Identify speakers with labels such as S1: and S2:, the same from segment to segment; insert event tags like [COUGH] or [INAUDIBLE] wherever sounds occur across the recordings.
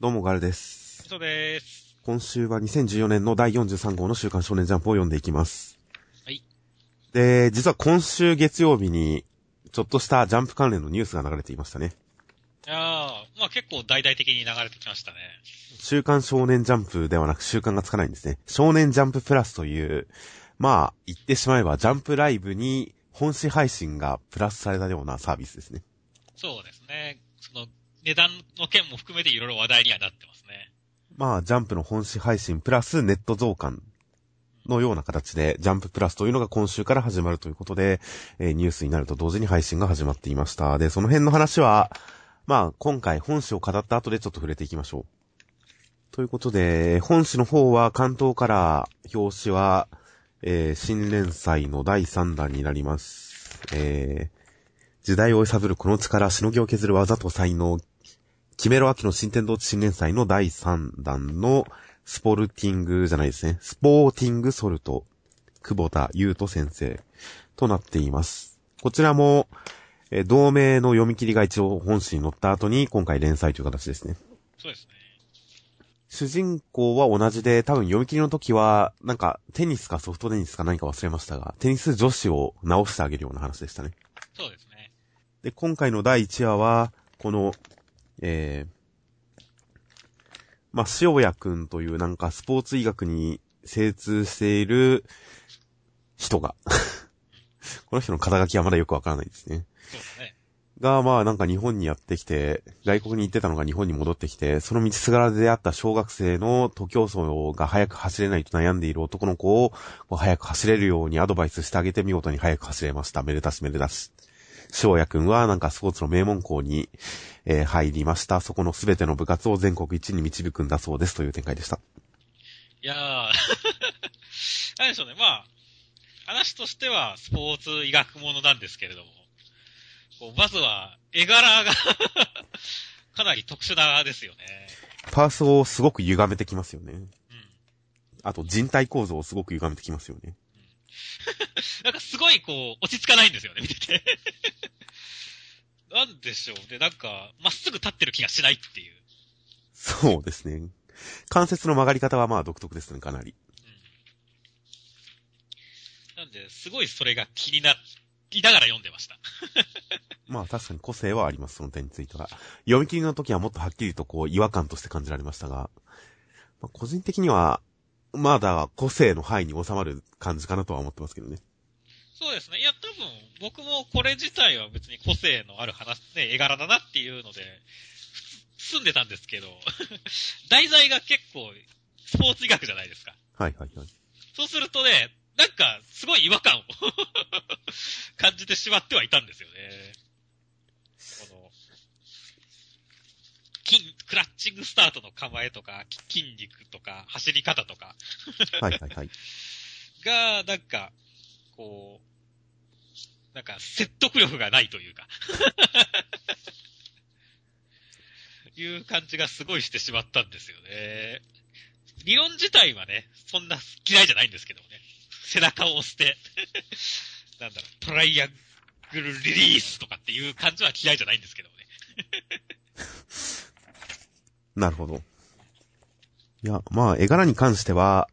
S1: どうもガルです。
S2: そうです。
S1: 今週は2014年の第43号の週刊少年ジャンプを読んでいきます。
S2: はい。
S1: で、実は今週月曜日に、ちょっとしたジャンプ関連のニュースが流れていましたね。
S2: いやー、まあ結構大々的に流れてきましたね。
S1: 週刊少年ジャンプではなく週刊がつかないんですね。少年ジャンププラスという、まあ、言ってしまえばジャンプライブに本誌配信がプラスされたようなサービスですね。
S2: そうですね。その、値段の件も含めていろいろ話題にはなってますね。
S1: まあ、ジャンプの本誌配信プラスネット増刊のような形で、ジャンププラスというのが今週から始まるということで、えーニュースになると同時に配信が始まっていました。で、その辺の話は、まあ、今回本誌を語った後でちょっと触れていきましょう。ということで、本誌の方は関東から表紙は、えー新連載の第3弾になります。えー時代を揺さぶるこの力、しのぎを削る技と才能、キメロ秋の新天道地新連載の第3弾のスポルティングじゃないですね。スポーティングソルト、久保田優斗先生となっています。こちらも、えー同名の読み切りが一応本誌に載った後に今回連載という形ですね。
S2: そうですね。
S1: 主人公は同じで、多分読み切りの時は、なんかテニスかソフトテニスか何か忘れましたが、テニス女子を直してあげるような話でしたね。
S2: そうですね。
S1: で、今回の第1話は、この、えー、まあ、塩谷くんというなんかスポーツ医学に精通している人が、[LAUGHS] この人の肩書きはまだよくわからないですね。
S2: そうですね。
S1: が、まあなんか日本にやってきて、外国に行ってたのが日本に戻ってきて、その道すがらで出会った小学生の徒競走が早く走れないと悩んでいる男の子を、早く走れるようにアドバイスしてあげて見事に早く走れました。めでたしめでたし。翔也くんはなんかスポーツの名門校に、えー入りました。そこのすべての部活を全国一に導くんだそうですという展開でした。
S2: いやー、[LAUGHS] なんでしょうね。まあ、話としてはスポーツ医学ものなんですけれども、こうまずは絵柄が [LAUGHS] かなり特殊なですよね。
S1: パースをすごく歪めてきますよね。
S2: うん。
S1: あと人体構造をすごく歪めてきますよね。[LAUGHS]
S2: なんかすごいこう、落ち着かないんですよね、見てて。[LAUGHS] なんでしょうね。なんか、まっすぐ立ってる気がしないっていう。
S1: そうですね。関節の曲がり方はまあ独特ですね、かなり。
S2: うん。なんで、すごいそれが気になりながら読んでました。[LAUGHS]
S1: まあ確かに個性はあります、その点については。読み切りの時はもっとはっきりとこう違和感として感じられましたが、まあ、個人的には、まだ個性の範囲に収まる感じかなとは思ってますけどね。
S2: そうですね。いや、多分、僕もこれ自体は別に個性のある話、ね、絵柄だなっていうので、住んでたんですけど、[LAUGHS] 題材が結構、スポーツ医学じゃないですか。
S1: はいはいはい。
S2: そうするとね、なんか、すごい違和感を [LAUGHS] 感じてしまってはいたんですよね。クラッチングスタートの構えとか、き筋肉とか、走り方とか
S1: はいはいはい。[LAUGHS]
S2: が、なんか、こう、なんか説得力がないというか、[LAUGHS] いう感じがすごいしてしまったんですよね。理論自体はね、そんな嫌いじゃないんですけどもね。背中を押して、[LAUGHS] なんだろう、トライアングルリリースとかっていう感じは嫌いじゃないんですけどもね。
S1: なるほど。いや、まあ絵柄に関しては、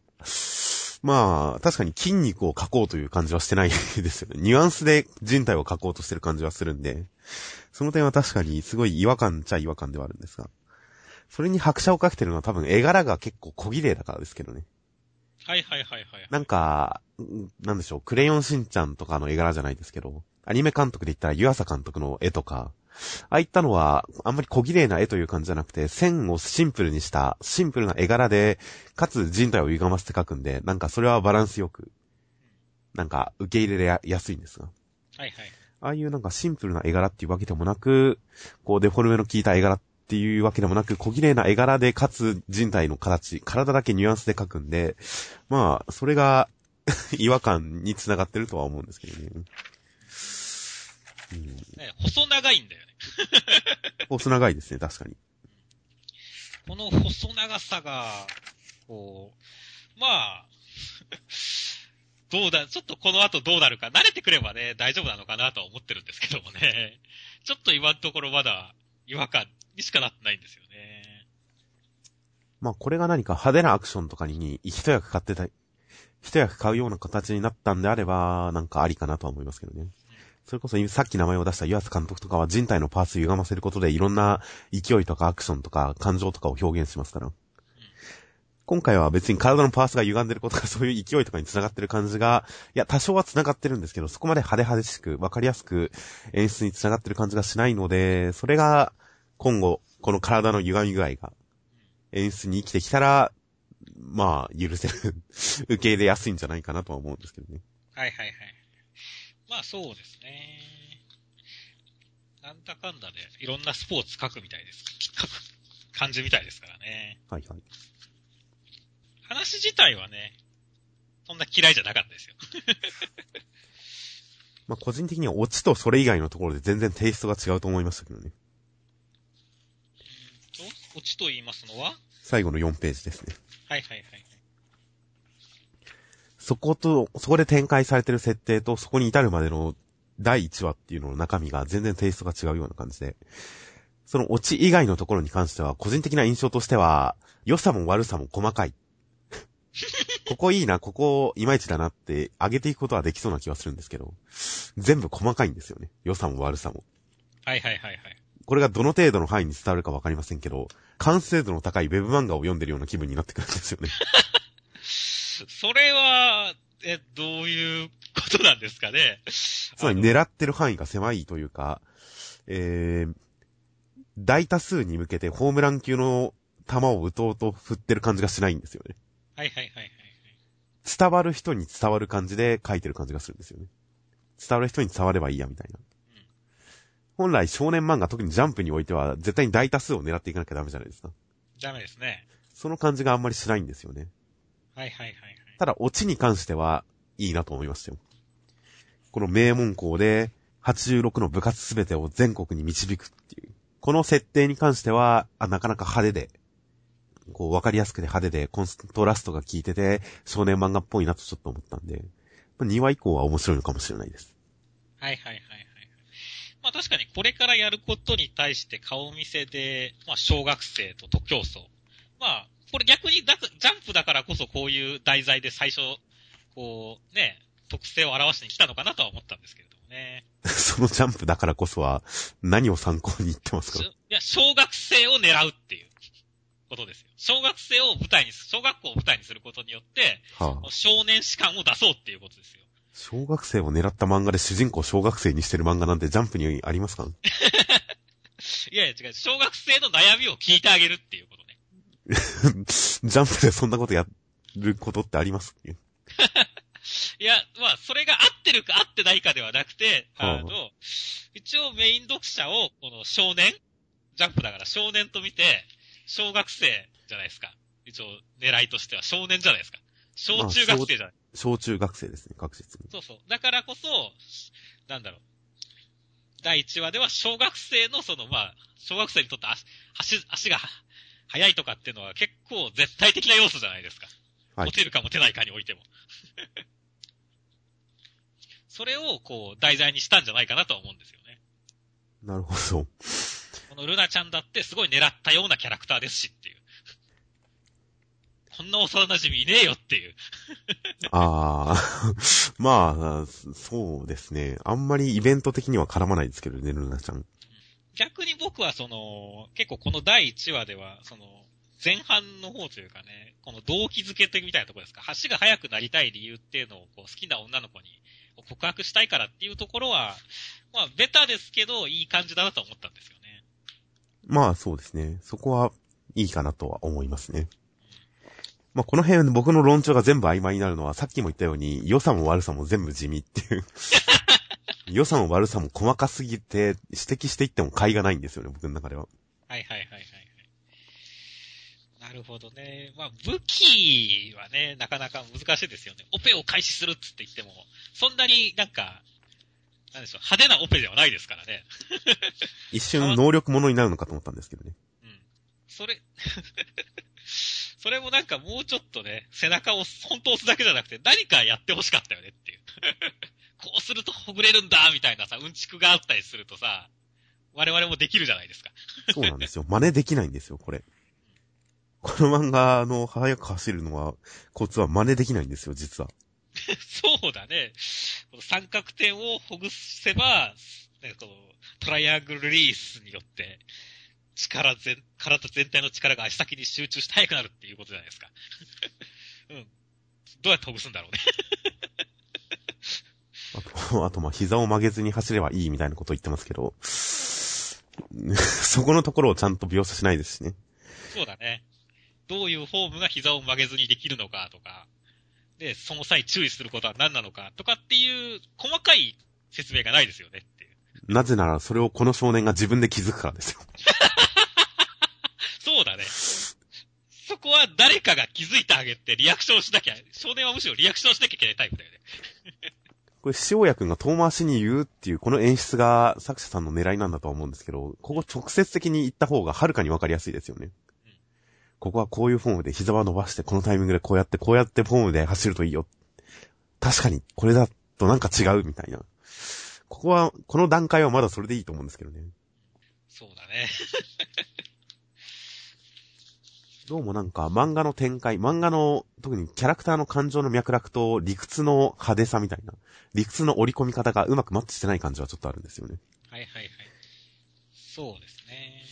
S1: まあ、確かに筋肉を描こうという感じはしてない [LAUGHS] ですよね。ニュアンスで人体を描こうとしてる感じはするんで、その点は確かにすごい違和感っちゃ違和感ではあるんですが。それに拍車をかけてるのは多分絵柄が結構小綺麗だからですけどね。
S2: はいはいはいはい。
S1: なんか、んなんでしょう、クレヨンしんちゃんとかの絵柄じゃないですけど、アニメ監督で言ったら湯浅監督の絵とか、ああいったのは、あんまり小綺麗な絵という感じじゃなくて、線をシンプルにした、シンプルな絵柄で、かつ人体を歪ませて描くんで、なんかそれはバランスよく、なんか受け入れややすいんですが。
S2: はいはい。
S1: ああいうなんかシンプルな絵柄っていうわけでもなく、こうデフォルメの効いた絵柄っていうわけでもなく、小綺麗な絵柄でかつ人体の形、体だけニュアンスで描くんで、まあ、それが [LAUGHS] 違和感につながってるとは思うんですけどね。うん。
S2: ね、細長いんだよね。[LAUGHS]
S1: 細長いですね、確かに。
S2: この細長さが、こう、まあ、[LAUGHS] どうだ、ちょっとこの後どうなるか、慣れてくればね、大丈夫なのかなとは思ってるんですけどもね。ちょっと今のところまだ違和感にしかなってないんですよね。
S1: まあこれが何か派手なアクションとかに一役買ってた、一役買うような形になったんであれば、なんかありかなとは思いますけどね。それこそさっき名前を出した岩津監督とかは人体のパーツを歪ませることでいろんな勢いとかアクションとか感情とかを表現しますから。今回は別に体のパーツが歪んでることが [LAUGHS] そういう勢いとかに繋がってる感じが、いや、多少は繋がってるんですけど、そこまで派手派手しく、わかりやすく演出に繋がってる感じがしないので、それが今後、この体の歪み具合が演出に生きてきたら、まあ、許せる [LAUGHS] 受け入れやすいんじゃないかなとは思うんですけどね。
S2: はいはいはい。まあそうですね。なんだかんだで、いろんなスポーツ書くみたいです。書く感じみたいですからね。
S1: はいはい。
S2: 話自体はね、そんな嫌いじゃなかったですよ。[LAUGHS]
S1: まあ個人的にはオチとそれ以外のところで全然テイストが違うと思いましたけどね。
S2: と、オチと言いますのは？
S1: 最後の4ページですね。
S2: はいはいはい。
S1: そこと、そこで展開されてる設定と、そこに至るまでの第1話っていうのの中身が全然テイストが違うような感じで、そのオチ以外のところに関しては、個人的な印象としては、良さも悪さも細かい。[LAUGHS] ここいいな、ここいまいちだなって上げていくことはできそうな気はするんですけど、全部細かいんですよね。良さも悪さも。
S2: はいはいはいはい。
S1: これがどの程度の範囲に伝わるかわかりませんけど、完成度の高いウェブ漫画を読んでるような気分になってくるんですよね。[LAUGHS]
S2: それは、え、どういうことなんですかね？
S1: つまり狙ってる範囲が狭いというか、えー、大多数に向けてホームラン級の球を打とうと振ってる感じがしないんですよね。
S2: はいはいはいはい。
S1: 伝わる人に伝わる感じで書いてる感じがするんですよね。伝わる人に伝わればいいや、みたいな。本来少年漫画、特にジャンプにおいては、絶対に大多数を狙っていかなきゃダメじゃないですか。
S2: ダメですね。
S1: その感じがあんまりしないんですよね。
S2: はいはいはいはい。
S1: ただ、オチに関しては、いいなと思いましたよ。この名門校で、86の部活すべてを全国に導くっていう。この設定に関しては、あなかなか派手で、こう、わかりやすくて派手で、コントラストが効いてて、少年漫画っぽいなとちょっと思ったんで、2話以降は面白いのかもしれないです。
S2: はいはいはいはい。まあ確かにこれからやることに対して顔見せで、まあ小学生と徒競走。まあ、これ逆にだジャンプだからこそこういう題材で最初、こう、ね、特性を表しに来たのかなとは思ったんですけれどもね。[LAUGHS]
S1: そのジャンプだからこそは、何を参考に言ってますか？
S2: いや、小学生を狙うっていうことですよ。小学生を舞台に、小学校を舞台にすることによって、
S1: はあ、
S2: 少年士感を出そうっていうことですよ。
S1: 小学生を狙った漫画で主人公小学生にしてる漫画なんてジャンプにありますか？[LAUGHS]
S2: いやいや違う、小学生の悩みを聞いてあげるっていうことね。[LAUGHS]
S1: ジャンプでそんなことやることってあります？[LAUGHS]
S2: いや、まあ、それが合ってるか合ってないかではなくて、
S1: はあ
S2: あの、一応メイン読者を、この少年ジャンプだから少年と見て、小学生じゃないですか。一応、狙いとしては少年じゃないですか。小中学生じゃない。
S1: 小中学生ですね、確実に。
S2: そうそう。だからこそ、なんだろう。第1話では小学生のその、まあ、小学生にとって足、足、足が速いとかっていうのは結構絶対的な要素じゃないですか。
S1: はい
S2: モテるかモテないかにおいても。[LAUGHS] それを、こう、題材にしたんじゃないかなとは思うんですよね。
S1: なるほど。
S2: このルナちゃんだってすごい狙ったようなキャラクターですしっていう。こんな幼馴染いねえよっていう。[LAUGHS]
S1: ああ、[LAUGHS] まあ、そうですね。あんまりイベント的には絡まないですけどね、ルナちゃん。
S2: 逆に僕はその、結構この第1話では、その、前半の方というかね、この動機づけてみたいなところですか、橋が速くなりたい理由っていうのをこう好きな女の子に告白したいからっていうところは、まあ、ベタですけど、いい感じだなと思ったんですよね。
S1: まあそうですね。そこはいいかなとは思いますね。まあこの辺僕の論調が全部曖昧になるのはさっきも言ったように良さも悪さも全部地味っていう。良さも悪さも細かすぎて指摘していっても甲斐がないんですよね、僕の中では。
S2: はいはいはいはいはい。なるほどね。まあ、武器はね、なかなか難しいですよね。オペを開始するっつって言っても、そんなになんか、なんでしょう、派手なオペではないですからね。[LAUGHS]
S1: 一瞬能力者になるのかと思ったんですけどね。
S2: うん。それ、[LAUGHS] それもなんかもうちょっとね、背中を本当押すだけじゃなくて、何かやってほしかったよねっていう。[LAUGHS] こうするとほぐれるんだみたいなさ、うんちくがあったりするとさ、我々もできるじゃないですか。
S1: そうなんですよ。真似できないんですよ、これ。この漫画の速く走るのは、コツは真似できないんですよ、実は。[LAUGHS]
S2: そうだね。この三角点をほぐせば、なんかこのトライアングルリリースによって、力全、体全体の力が足先に集中して速くなるっていうことじゃないですか。[LAUGHS] うん。どうやってほぐすんだろうね。[LAUGHS]
S1: あと、あとまあ、膝を曲げずに走ればいいみたいなことを言ってますけど、[LAUGHS] そこのところをちゃんと描写しないですしね。
S2: そうだね。どういうフォームが膝を曲げずにできるのかとか、で、その際注意することは何なのかとかっていう細かい説明がないですよねっていう。
S1: なぜなら、それをこの少年が自分で気づくからですよ。
S2: そうだね。そこは誰かが気づいてあげてリアクションしなきゃ、少年はむしろリアクションしなきゃいけないタイプだよね。[LAUGHS]
S1: これ、塩谷くんが遠回しに言うっていう、この演出が作者さんの狙いなんだとは思うんですけど、ここ直接的に言った方がはるかにわかりやすいですよね。ここはこういうフォームで膝は伸ばして、このタイミングでこうやって、こうやってフォームで走るといいよ。確かに、これだとなんか違うみたいな。ここは、この段階はまだそれでいいと思うんですけどね。
S2: そうだね。
S1: どうもなんか漫画の展開、漫画の特にキャラクターの感情の脈絡と理屈の派手さみたいな、理屈の織り込み方がうまくマッチしてない感じはちょっとあるんですよね。
S2: はいはいはい。そうですね。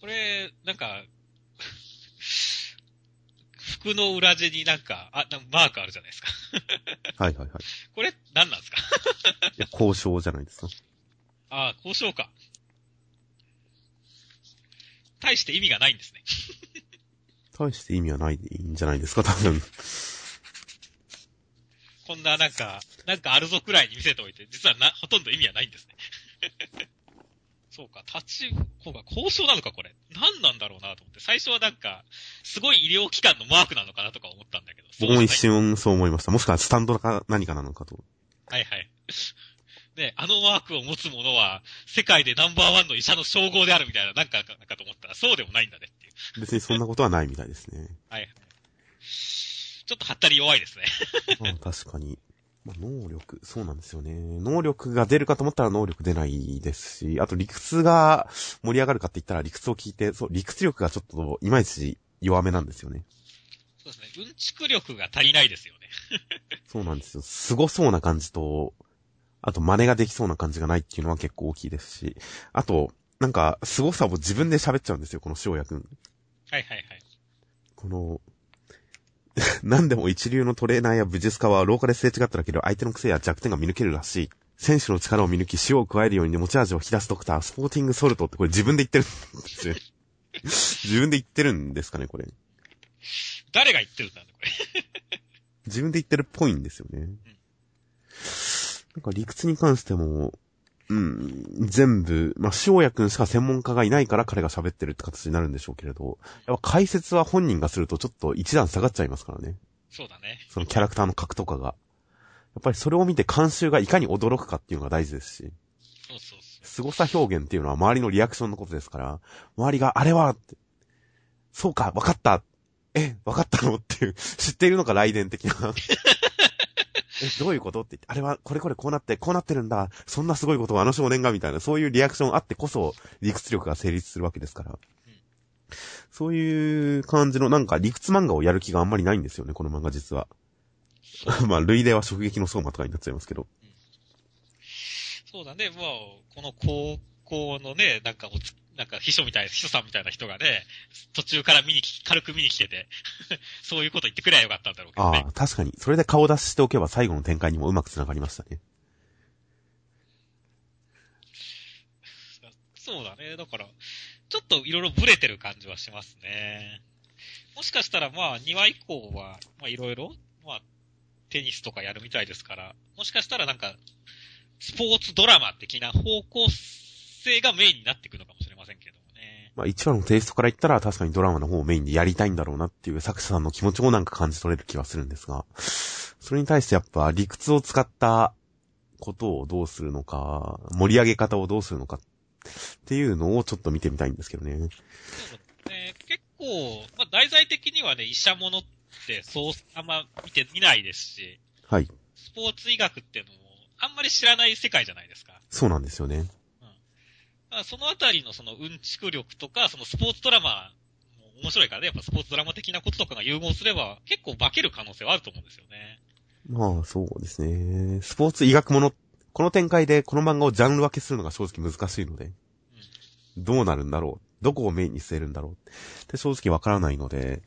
S2: これ、なんか、[LAUGHS] 服の裏地になんか、あ、なんかマークあるじゃないですか。[LAUGHS]
S1: はいはいはい。
S2: これ、何なんですか？[LAUGHS]
S1: いや、交渉じゃないですか。
S2: ああ、交渉か。大して意味がないんですね。[LAUGHS]
S1: 大して意味はないんじゃないですか、多分。
S2: こんななんか、なんかあるぞくらいに見せておいて、実はな、ほとんど意味はないんですね。[LAUGHS] そうか、立ち、こうか、交渉なのか、これ。何なんだろうなと思って。最初はなんか、すごい医療機関のマークなのかなとか思ったんだけど。
S1: 僕も一瞬そう思いました。もしくはスタンドか何かなのかと。
S2: はいはい。ね、あのマークを持つ者は、世界でナンバーワンの医者の称号であるみたいな、なんか、なんかと思ったら、そうでもないんだねっていう。
S1: 別にそんなことはないみたいですね。
S2: は [LAUGHS] いはい。ちょっとはったり弱いですね。
S1: ま [LAUGHS] あ確かに。まあ、能力、そうなんですよね。能力が出るかと思ったら能力出ないですし、あと理屈が盛り上がるかって言ったら理屈を聞いて、そう、理屈力がちょっといまいち弱めなんですよね。
S2: そうですね。うんちく力が足りないですよね。[LAUGHS]
S1: そうなんですよ。凄そうな感じと、あと真似ができそうな感じがないっていうのは結構大きいですし、あと、なんか、凄さを自分で喋っちゃうんですよ、この塩谷くん。
S2: はいはいはい。
S1: この、[LAUGHS] 何でも一流のトレーナーや武術家は廊下ですれ違っただけで相手の癖や弱点が見抜けるらしい。選手の力を見抜き塩を加えるように持ち味を引き出すドクター、スポーティングソルトってこれ自分で言ってるんですよ。[LAUGHS] 自分で言ってるんですかね、これ。
S2: 誰が言ってるんだね、これ。
S1: 自分で言ってるっぽいんですよね。なんか理屈に関しても、うん、全部、まあ、塩谷くんしか専門家がいないから彼が喋ってるって形になるんでしょうけれど、やっぱ解説は本人がするとちょっと一段下がっちゃいますからね。
S2: そうだね。
S1: そのキャラクターの格とかが。やっぱりそれを見て監修がいかに驚くかっていうのが大事ですし、
S2: そうそうそう。
S1: 凄さ表現っていうのは周りのリアクションのことですから、周りがあれはって、そうか、わかった。え、わかったの？っていう、知っているのか雷電的な。え、どういうことって言って、あれはこれこれこうなって、こうなってるんだ。そんなすごいことをあの少年がみたいな、そういうリアクションあってこそ理屈力が成立するわけですから。そういう感じのなんか理屈漫画をやる気があんまりないんですよね、この漫画実は。[LAUGHS] まあ、類例は直撃の相馬とかになっちゃいますけど。
S2: そうだね。まあ、この高校のね、なんかおつ、なんか秘書みたいな、秘書さんみたいな人がね、途中から見にき、軽く見に来てて、[LAUGHS] そういうこと言ってくればよかったんだろうけどね。
S1: ああ、確かに。それで顔出ししておけば最後の展開にもうまく繋がりましたね。
S2: そうだね。だから、ちょっといろいろブレてる感じはしますね。もしかしたらまあ、2話以降は、まあいろいろ、まあ、テニスとかやるみたいですから、もしかしたらなんか、スポーツドラマ的な方向性がメインになってくるのかも。ま
S1: あ一話のテイストから言ったら確かにドラマの方をメインでやりたいんだろうなっていう作者さんの気持ちもなんか感じ取れる気はするんですが、それに対してやっぱ理屈を使ったことをどうするのか、盛り上げ方をどうするのかっていうのをちょっと見てみたいんですけどね。
S2: そうね結構、まあ題材的にはね、医者ものってそう、あんま見て、見ないですし、
S1: はい。
S2: スポーツ医学っていうのも、あんまり知らない世界じゃないですか。
S1: そうなんですよね。
S2: そのあたりのそのうんちく力とか、そのスポーツドラマ、面白いからね、やっぱスポーツドラマ的なこととかが融合すれば、結構化ける可能性はあると思うんですよね。
S1: まあ、そうですね。スポーツ医学もの、この展開でこの漫画をジャンル分けするのが正直難しいので、うんどうなるんだろう？どこをメインに据えるんだろう？って正直わからないので、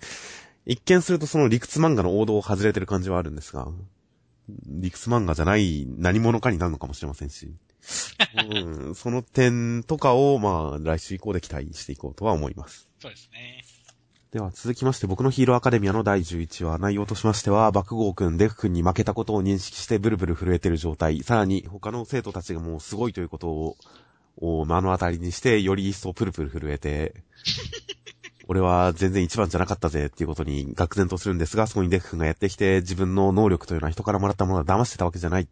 S1: 一見するとその理屈漫画の王道を外れてる感じはあるんですが、理屈漫画じゃない何者かになるのかもしれませんし、うん、その点とかを、まあ、来週以降で期待していこうとは思います。
S2: そうですね。
S1: では続きまして僕のヒーローアカデミアの第11話内容としましては、爆豪くん、デフくんに負けたことを認識してブルブル震えてる状態、さらに他の生徒たちがもうすごいということを、を目の当たりにして、より一層プルプル震えて、[LAUGHS] 俺は全然一番じゃなかったぜっていうことに愕然とするんですが、そこにデフ君がやってきて、自分の能力というのは人からもらったものを騙してたわけじゃない。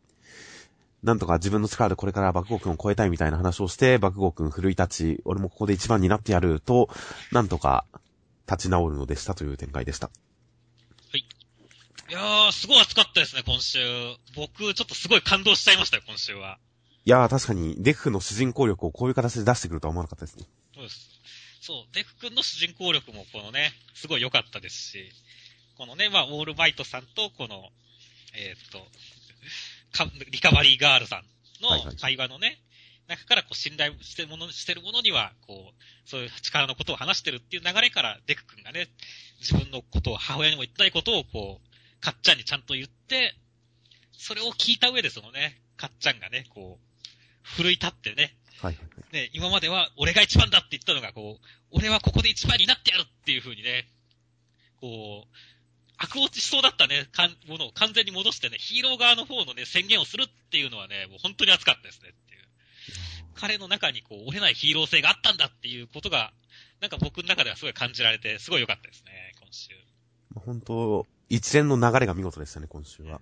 S1: なんとか自分の力でこれから爆豪君を超えたいみたいな話をして、爆豪君奮い立ち、俺もここで一番になってやると、なんとか立ち直るのでしたという展開でした。
S2: いやー、すごい暑かったですね、今週。僕、ちょっとすごい感動しちゃいましたよ、今週は。
S1: いやー確かに、デフの主人公力をこういう形で出してくるとは思わなかったですね。
S2: そうです。そう、デク君の主人公力もこのね、すごい良かったですし、このね、まあ、オールバイトさんと、この、えーっと、かリカバリーガールさんの会話のね、中からこう信頼してるもの、してるものには、こう、そういう力のことを話してるっていう流れから、デク君がね、自分のことを母親にも言ってないことを、こう、かっちゃんにちゃんと言って、それを聞いた上でそのね、かっちゃんがね、こう、奮い立ってね、
S1: はいはいはい。
S2: ね、今までは俺が一番だって言ったのが、こう、俺はここで一番になってやるっていう風にね、こう、悪落ちしそうだったね、かんものを完全に戻してね、ヒーロー側の方のね、宣言をするっていうのはね、もう本当に熱かったですねっていう。彼の中にこう、折れないヒーロー性があったんだっていうことが、なんか僕の中ではすごい感じられて、すごい良かったですね、今週。
S1: まあ本当一連の流れが見事でしたね、今週は。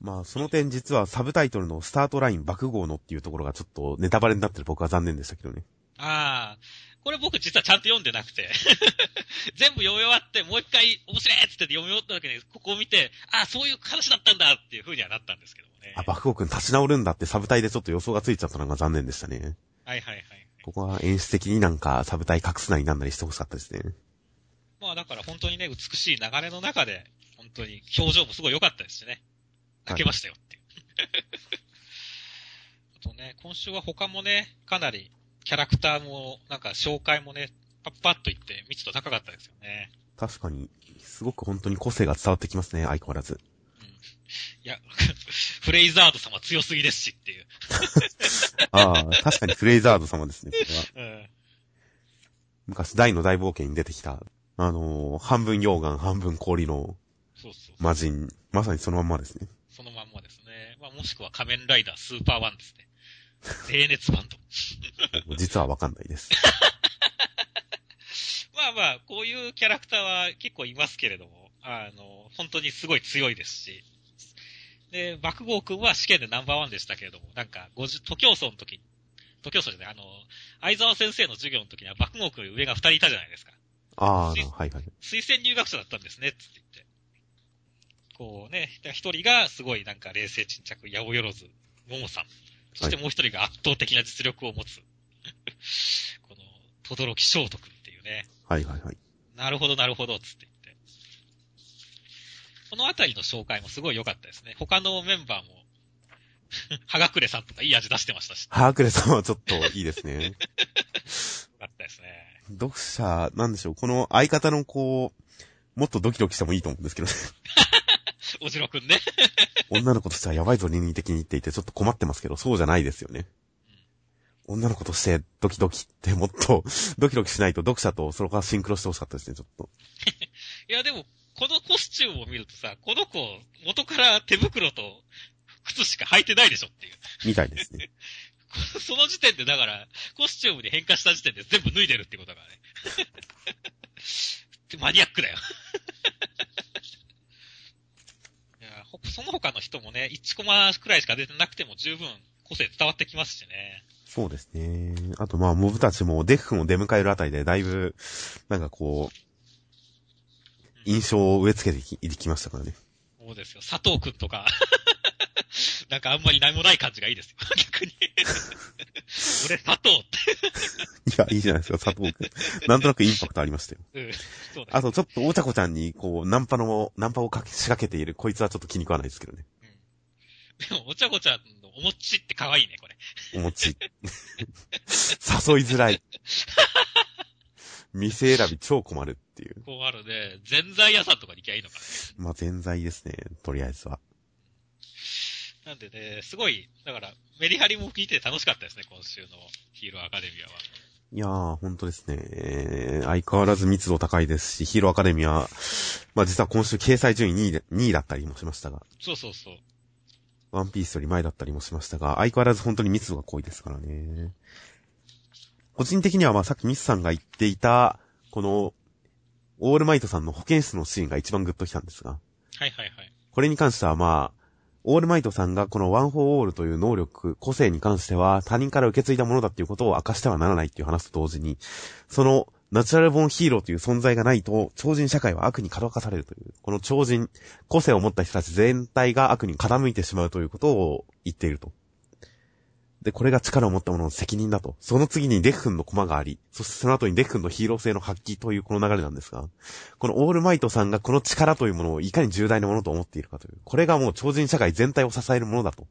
S1: まあ、その点実はサブタイトルのスタートライン爆豪のっていうところがちょっとネタバレになってる僕は残念でしたけどね。
S2: ああ、これ僕実はちゃんと読んでなくて。[LAUGHS] 全部読み終わって、もう一回面白いっつって読み終わった時に、ここを見て、ああ、そういう話だったんだっていう風にはなったんですけどもね。
S1: あ、爆豪くん立ち直るんだってサブタイでちょっと予想がついちゃったのが残念でしたね。
S2: はいはいはい。
S1: ここは演出的になんかサブタイ隠すなりなんなりしてほしかったですね。
S2: まあだから本当にね、美しい流れの中で、本当に表情もすごい良かったですしね。泣けましたよっていう。[LAUGHS] あとね、今週は他もね、かなりキャラクターも、なんか紹介もね、パッパッと言って密度高かったですよね。
S1: 確かに、すごく本当に個性が伝わってきますね、相変わらず。
S2: いや、[LAUGHS] フレイザード様強すぎですしっていう。[LAUGHS]
S1: ああ、確かにフレイザード様ですね、これは。
S2: うん。
S1: 昔大の大冒険に出てきた、あのー半分溶岩、半分氷の
S2: そうそう。
S1: 魔人。まさにそのまんまですね。
S2: そのまんまですね。まあ、もしくは仮面ライダースーパーワンですね。冷熱バンド。
S1: 実はわかんないです。[LAUGHS]
S2: まあまあ、こういうキャラクターは結構いますけれども、あの、本当にすごい強いですし。で、爆豪くんは試験でナンバーワンでしたけれども、なんか、50、徒競走の時に、徒競走じゃない、あの、相沢先生の授業の時には爆豪くんより上が二人いたじゃないですか。
S1: ああ、はいはい。
S2: 推薦入学者だったんですね、つって言って。こうね、一人がすごいなんか冷静沈着、八百万、ももさん。そしてもう一人が圧倒的な実力を持つ。[LAUGHS] この、とどろき翔斗くんっていうね。
S1: はいはいはい。
S2: なるほどなるほど、つって言って。このあたりの紹介もすごい良かったですね。他のメンバーも、[LAUGHS] はがくれさんとかいい味出してましたし、
S1: ハークレさんはちょっといいですね。[LAUGHS]
S2: 良かったですね。
S1: 読者、なんでしょう、この相方のこう、もっとドキドキしてもいいと思うんですけどね。
S2: おじろくんね。[LAUGHS]
S1: 女の子としてはやばいぞ倫理的に言っていてちょっと困ってますけど、そうじゃないですよね。女の子としてドキドキってもっと [LAUGHS] ドキドキしないと読者とそれからシンクロしてほしかったですね、ちょっと。[LAUGHS]
S2: いやでも、このコスチュームを見るとさ、この子、元から手袋と靴しか履いてないでしょっていう。
S1: みたいですね。
S2: その時点でだから、コスチュームに変化した時点で全部脱いでるってことだからね。マニアックだよ。その他の人もね、1コマくらいしか出てなくても十分個性伝わってきますしね。
S1: そうですね。あとまあ、モブたちもデフ君を出迎えるあたりでだいぶ、なんかこう、印象を植え付けてきいきましたからね。
S2: そうですよ。佐藤くんとか。なんかあんまり何もない感じがいいですよ。[LAUGHS] 逆に。[LAUGHS] 俺、佐藤って。
S1: いや、いいじゃないですか、佐藤くん。なんとなくインパクトありましたよ。
S2: うん。そうね。
S1: あと、ちょっと、お茶子ちゃんに、こう、ナンパの、ナンパをかけ仕掛けている、こいつはちょっと気に食わないですけどね。
S2: でも、お茶子ちゃんのお餅って可愛いね、これ。
S1: お餅。誘いづらい。店選び超困るっていう。
S2: こうあるね。ぜんざい屋さんとかに行きゃいいのかね。
S1: まあ、全在ですね、とりあえずは。
S2: なんでね、すごい、だから、メリハリも聞いて楽しかったですね、今週のヒーローアカデミアは。
S1: いやー、ほんとですね。えー相変わらず密度高いですし、ヒーローアカデミア、まあ実は今週掲載順位2位で、2位だったりもしましたが、
S2: そうそうそう。
S1: ワンピースより前だったりもしましたが、相変わらず本当に密度が濃いですからね。個人的にはまあさっきミスさんが言っていた、この、オールマイトさんの保健室のシーンが一番グッときたんですが、
S2: はいはいはい。
S1: これに関してはまあ、オールマイトさんがこのワン・フォー・オールという能力、個性に関しては他人から受け継いだものだっていうことを明かしてはならないっていう話と同時に、そのナチュラルボンヒーローという存在がないと、超人社会は悪に角化されるという、この超人、個性を持った人たち全体が悪に傾いてしまうということを言っていると。で、これが力を持った者の責任だと。その次にデフ君の駒があり、そしてその後にデフ君のヒーロー性の発揮というこの流れなんですが、このオールマイトさんがこの力というものをいかに重大なものと思っているかという。これがもう超人社会全体を支えるものだと。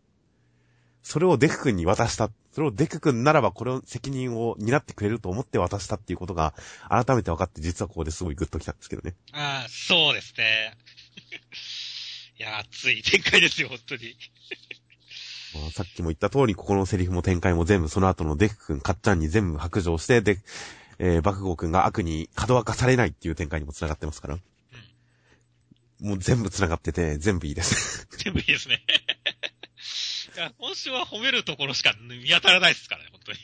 S1: それをデク君に渡した。それをデク君ならばこれを責任を担ってくれると思って渡したっていうことが改めて分かって実はここですごいグッときたんですけどね。
S2: ああ、そうですね。[LAUGHS] いや、熱い展開ですよ、本当に。
S1: まあ、さっきも言った通り、ここのセリフも展開も全部その後のデク君、カッチャンに全部白状して、で、えー、爆豪君が悪に角化されないっていう展開にも繋がってますから。もう全部繋がってて、全部いいです。[LAUGHS]
S2: 全部いいですね。[LAUGHS] いや、今週は褒めるところしか見当たらないですからね、本当に。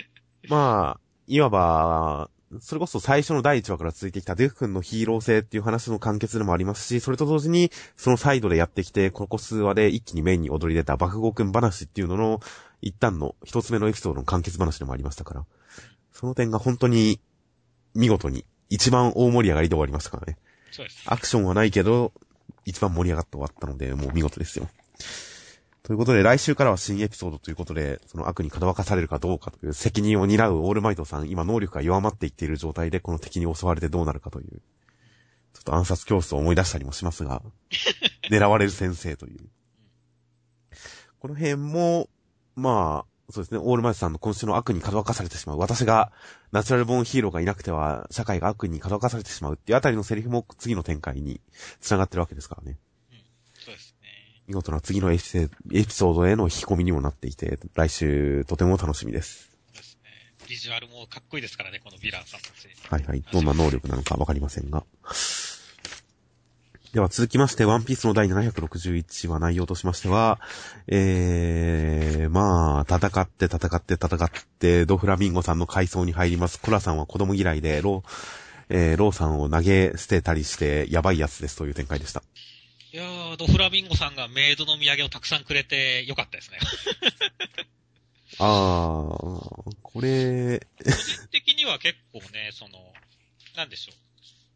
S2: [LAUGHS]
S1: まあ、いわば、それこそ最初の第1話から続いてきたデフ君のヒーロー性っていう話の完結でもありますし、それと同時に、そのサイドでやってきて、ここ数話で一気にメインに踊り出た爆豪君話っていうのの、一旦の一つ目のエピソードの完結話でもありましたから、その点が本当に、見事に、一番大盛り上がりで終わりましたからね。
S2: そうです。
S1: アクションはないけど、一番盛り上がって終わったので、もう見事ですよ。ということで、来週からは新エピソードということで、その悪に角化されるかどうかという責任を担うオールマイトさん、今能力が弱まっていっている状態で、この敵に襲われてどうなるかという、ちょっと暗殺教室を思い出したりもしますが、[LAUGHS] 狙われる先生という。この辺も、まあ、そうですね、オールマイトさんの今週の悪に角化されてしまう。私が、ナチュラルボーンヒーローがいなくては、社会が悪に角化されてしまうっていうあたりのセリフも次の展開に繋がってるわけですからね。見事な次のエピソードへの引き込みにもなっていて、来週とても楽しみです。
S2: そうですね。ビジュアルもかっこいいですからね、このヴィランさんたち。
S1: はいはい。どんな能力なのかわかりませんが。では続きまして、ワンピースの第761話内容としましては、えー、まあ、戦って戦って戦って、ドフラミンゴさんの階層に入ります。コラさんは子供嫌いで、ロー、えー、ローさんを投げ捨てたりして、やばいやつですという展開でした。
S2: いやー、ドフラミンゴさんがメイドの土産をたくさんくれてよかったですね。[LAUGHS]
S1: あー、これ、
S2: 個人的には結構ね、その、なんでしょう。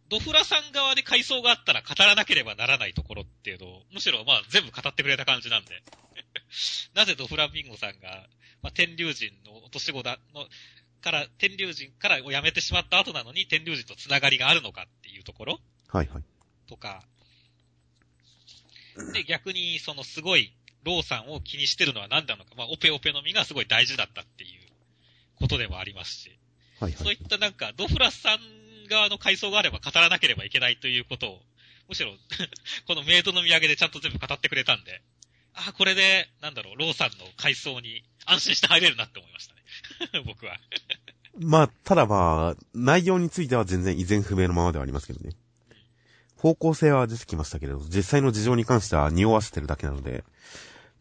S2: ドフラさん側で階層があったら語らなければならないところっていうのを、むしろまあ全部語ってくれた感じなんで。[LAUGHS] なぜドフラミンゴさんが、まあ、天竜人の落とし子だ、の、から、天竜人からを辞めてしまった後なのに天竜人とつながりがあるのかっていうところ
S1: はいはい。
S2: とか、で、逆に、そのすごい、ローさんを気にしてるのは何なのか、まあ、オペオペの実がすごい大事だったっていうことでもありますし、
S1: はいはい
S2: そうい。ったなんか、ドフラさん側の階層があれば語らなければいけないということを、むしろ、[LAUGHS] このメイドの土産でちゃんと全部語ってくれたんで、ああ、これで、なんだろう、ローさんの階層に安心して入れるなって思いましたね。[LAUGHS] 僕は。
S1: まあ、ただまあ、内容については全然依然不明のままではありますけどね。方向性は出てきましたけれど、実際の事情に関しては匂わせてるだけなので、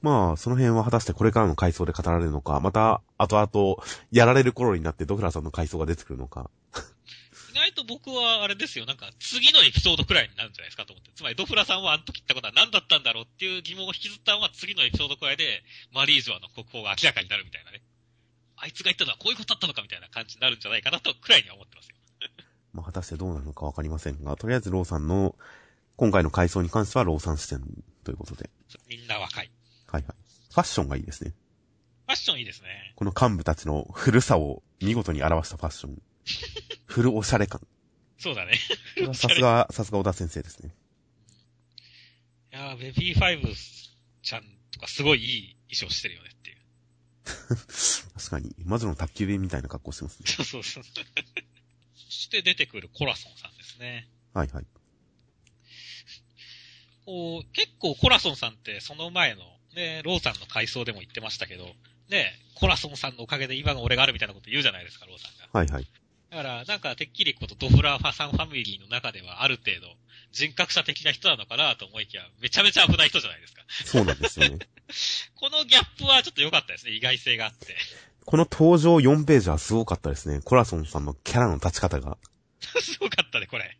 S1: まあ、その辺は果たしてこれからの回想で語られるのか、また、後々、やられる頃になってドフラさんの回想が出てくるのか。
S2: 意外と僕はあれですよ、なんか次のエピソードくらいになるんじゃないですかと思って。つまりドフラさんはあの時言ったことは何だったんだろうっていう疑問を引きずったのは次のエピソードくらいで、マリージョアの国宝が明らかになるみたいなね。あいつが言ったのはこういうことだったのかみたいな感じになるんじゃないかなとくらいには思ってますよ。
S1: まあ、果たしてどうなるのかわかりませんが、とりあえずローさんの、今回の回想に関してはローさん視点ということで。
S2: みんな若い。
S1: はいはい。ファッションがいいですね。
S2: ファッションいいですね。
S1: この幹部たちの古さを見事に表したファッション。[LAUGHS] 古おしゃれ感。
S2: そうだね。
S1: さすが、[LAUGHS] さすが小田先生ですね。
S2: いやー、ベビーファイブちゃんとかすごいいい衣装してるよねっていう。[LAUGHS]
S1: 確かに、魔女の宅急便みたいな格好してますね。
S2: そうそうそう。そして出てくるコラソンさんですね。
S1: はいはい。
S2: こう、結構コラソンさんってその前の、ね、ローさんの回想でも言ってましたけど、ね、コラソンさんのおかげで今の俺があるみたいなこと言うじゃないですか、ローさんが。
S1: はいはい。
S2: だから、なんか、てっきりことドフラミンゴさんファミリーの中ではある程度、人格者的な人なのかなと思いきや、めちゃめちゃ危ない人じゃないですか。
S1: そうなんですよね。[LAUGHS]
S2: このギャップはちょっと良かったですね、意外性があって。
S1: この登場4ページはすごかったですね。コラソンさんのキャラの立ち方が。
S2: すごかったね、これ。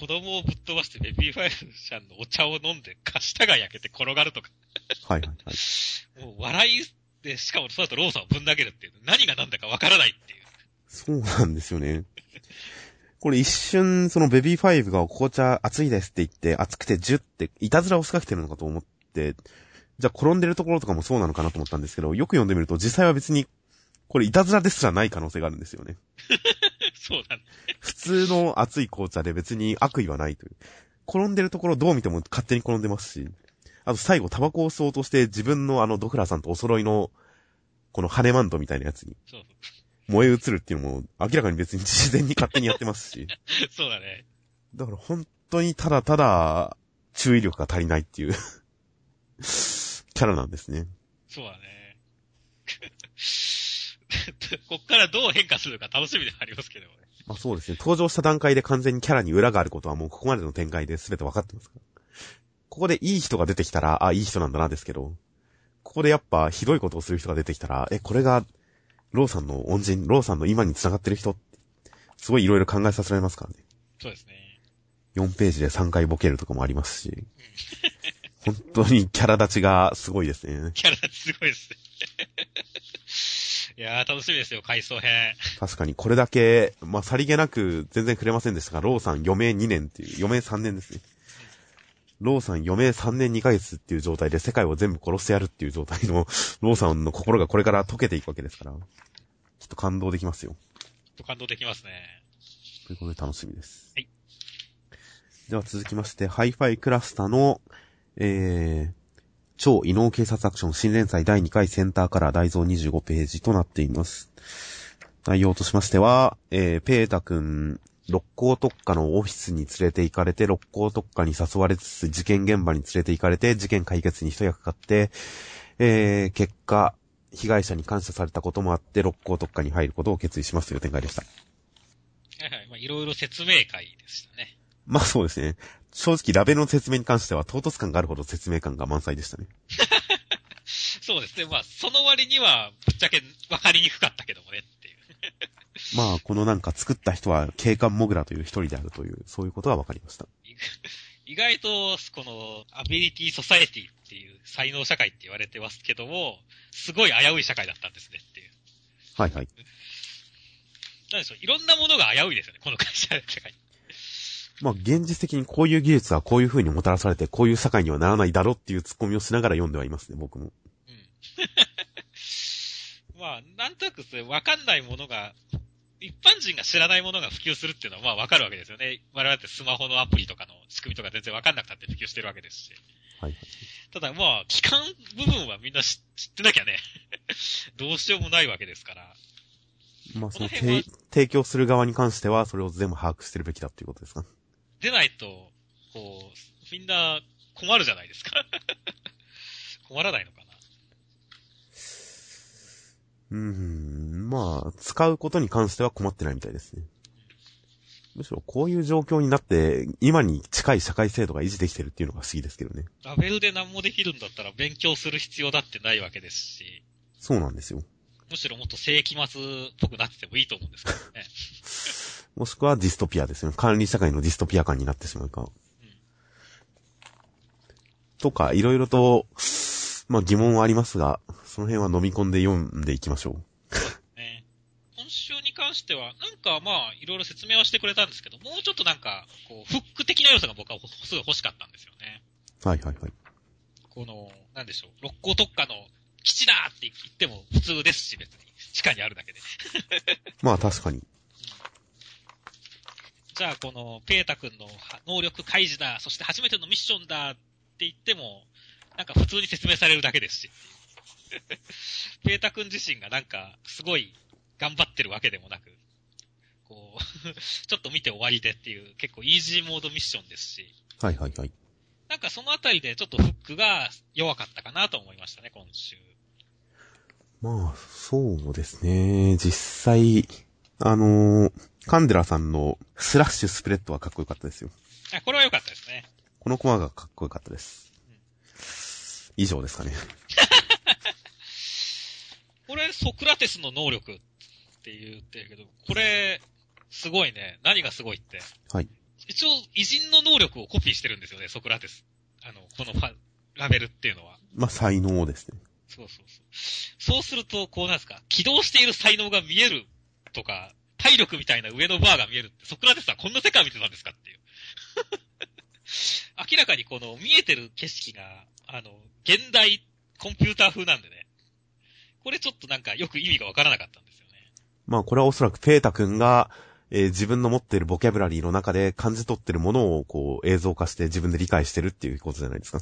S2: 子供をぶっ飛ばしてベビーファイルちゃんのお茶を飲んで、舌が焼けて転がるとか。
S1: はいはいはい。
S2: もう笑いで、しかもそうだとローさんをぶん投げるっていう。何が何だかわからないっていう。
S1: そうなんですよね。これ一瞬、そのベビーファイブが紅茶熱いですって言って、熱くてジュって、いたずらを仕掛けてるのかと思って、じゃあ転んでるところとかもそうなのかなと思ったんですけど、よく読んでみると実際は別に、これいたずらですらない可能性があるんですよね。[LAUGHS]
S2: そうだね。
S1: 普通の熱い紅茶で別に悪意はないという。転んでるところどう見ても勝手に転んでますし、あと最後タバコを吸おうとして自分のあのドフラーさんとお揃いの、この羽マントみたいなやつに
S2: そう
S1: 燃え移るっていうのも明らかに別に自然に勝手にやってますし。[LAUGHS]
S2: そうだね。
S1: だから本当にただただ注意力が足りないっていうキャラなんですね。
S2: そうだね。[LAUGHS] こっからどう変化するか楽しみではありますけどね。
S1: まあそうですね。登場した段階で完全にキャラに裏があることはもうここまでの展開で全て分かってますから。ここでいい人が出てきたら、あ、いい人なんだなですけど、ここでやっぱひどいことをする人が出てきたら、え、これが、ローさんの恩人、ローさんの今に繋がってる人って、すごいいろいろ考えさせられますからね。
S2: そうですね。
S1: 4ページで3回ボケるとかもありますし、本当にキャラ立ちがすごいですね。
S2: キャラすごいですね。[LAUGHS] いやー、楽しみですよ、回想編。
S1: 確かにこれだけ、まあ、さりげなく全然触れませんでしたが、ローさん余命2年っていう、余命3年ですね。ローさん余命3年2ヶ月っていう状態で世界を全部殺してやるっていう状態の、[LAUGHS] ローさんの心がこれから溶けていくわけですから、きっと感動できますよ。
S2: と感動できますね。
S1: ということで楽しみです。
S2: はい。
S1: では続きまして、ハイファイクラスタの、えー、超異能警察アクション新連載第2回センターカラー大蔵25ページとなっています。内容としましては、えー、ペータ君、六甲特化のオフィスに連れて行かれて、六甲特化に誘われつつ事件現場に連れて行かれて、事件解決に一役買って、えー、結果、被害者に感謝されたこともあって、六甲特化に入ることを決意しますという展開でした。
S2: はいはい。まあ、いろいろ説明会でしたね。
S1: まあそうですね。正直ラベの説明に関しては唐突感があるほど説明感が満載でしたね。[LAUGHS]
S2: そうですね。まあ、その割には、ぶっちゃけ分かりにくかったけどもねっていう。[LAUGHS]
S1: まあこのなんか作った人は警官モグラという一人であるという、そういうことは分かりました。[LAUGHS]
S2: 意外と、この、アビリティソサエティっていう才能社会って言われてますけども、すごい危うい社会だったんですねっていう。
S1: はいはい。
S2: なんでしょう、いろんなものが危ういですよね、この会社、社会。
S1: まあ現実的にこういう技術はこういう風にもたらされて、こういう社会にはならないだろうっていうツッコミをしながら読んではいますね、僕も。
S2: うん。[LAUGHS] まあ、なんとなくそれ分かんないものが、一般人が知らないものが普及するっていうのはまあ分かるわけですよね。我々ってスマホのアプリとかの仕組みとか全然分かんなくたって普及してるわけですし。
S1: はいはい。
S2: ただまあ、機関部分はみんな知知ってなきゃね、[LAUGHS] どうしようもないわけですから。
S1: まあその提供する側に関してはそれを全部把握してるべきだっていうことですか？
S2: 出ないと、こう、みんな困るじゃないですか。[LAUGHS] 困らないのかな。
S1: うーん、まあ、使うことに関しては困ってないみたいですね。むしろこういう状況になって、今に近い社会制度が維持できてるっていうのが不思議ですけどね。
S2: ラベルで何もできるんだったら勉強する必要だってないわけですし、
S1: そうなんですよ。
S2: むしろもっと世紀末っぽくなっててもいいと思うんですけどね。
S1: もしくはディストピアですよね。管理社会のディストピア感になってしまうか。とか、いろいろと、まあ疑問はありますが、その辺は飲み込んで読んでいきましょう。
S2: ね今週に関しては、なんかまあ、いろいろ説明はしてくれたんですけど、もうちょっとなんか、こう、フック的な要素が僕はすごい欲しかったんですよね。
S1: はいはいはい。
S2: この、なんでしょう、六甲特化の基地だって言っても普通ですし、別に。地下にあるだけで。[LAUGHS]
S1: まあ確かに。
S2: じゃあ、この、ペータ君の能力開示だ、そして初めてのミッションだって言っても、なんか普通に説明されるだけですし。[LAUGHS] ペータ君自身がなんか、すごい頑張ってるわけでもなく、こう、[LAUGHS] ちょっと見て終わりでっていう、結構イージーモードミッションですし。
S1: はいはいはい。
S2: なんかそのあたりでちょっとフックが弱かったかなと思いましたね、今週。
S1: まあ、そうですね。実際、あのー、カンデラさんのスラッシュスプレッドはかっこよかったですよ。
S2: あ、これは良かったですね。
S1: このコマがかっこよかったです。以上ですかね。[LAUGHS]
S2: これ、ソクラテスの能力って言ってるけど、これ、すごいね。何がすごいって。
S1: はい。
S2: 一応、偉人の能力をコピーしてるんですよね、ソクラテス。あの、このファラベルっていうのは。
S1: まあ、才能ですね。
S2: そうそうそう。そうすると、こうなんですか、起動している才能が見えるとか、体力みたいな上のバーが見えるって、ソクラテスはこんな世界見てたんですかっていう。[LAUGHS] 明らかにこの見えてる景色が、あの、現代コンピューター風なんでね。これちょっとなんかよく意味がわからなかったんですよね。
S1: まあ、これはおそらくペータ君が、えー自分の持っているボキャブラリーの中で感じ取ってるものをこう映像化して自分で理解してるっていうことじゃないですか。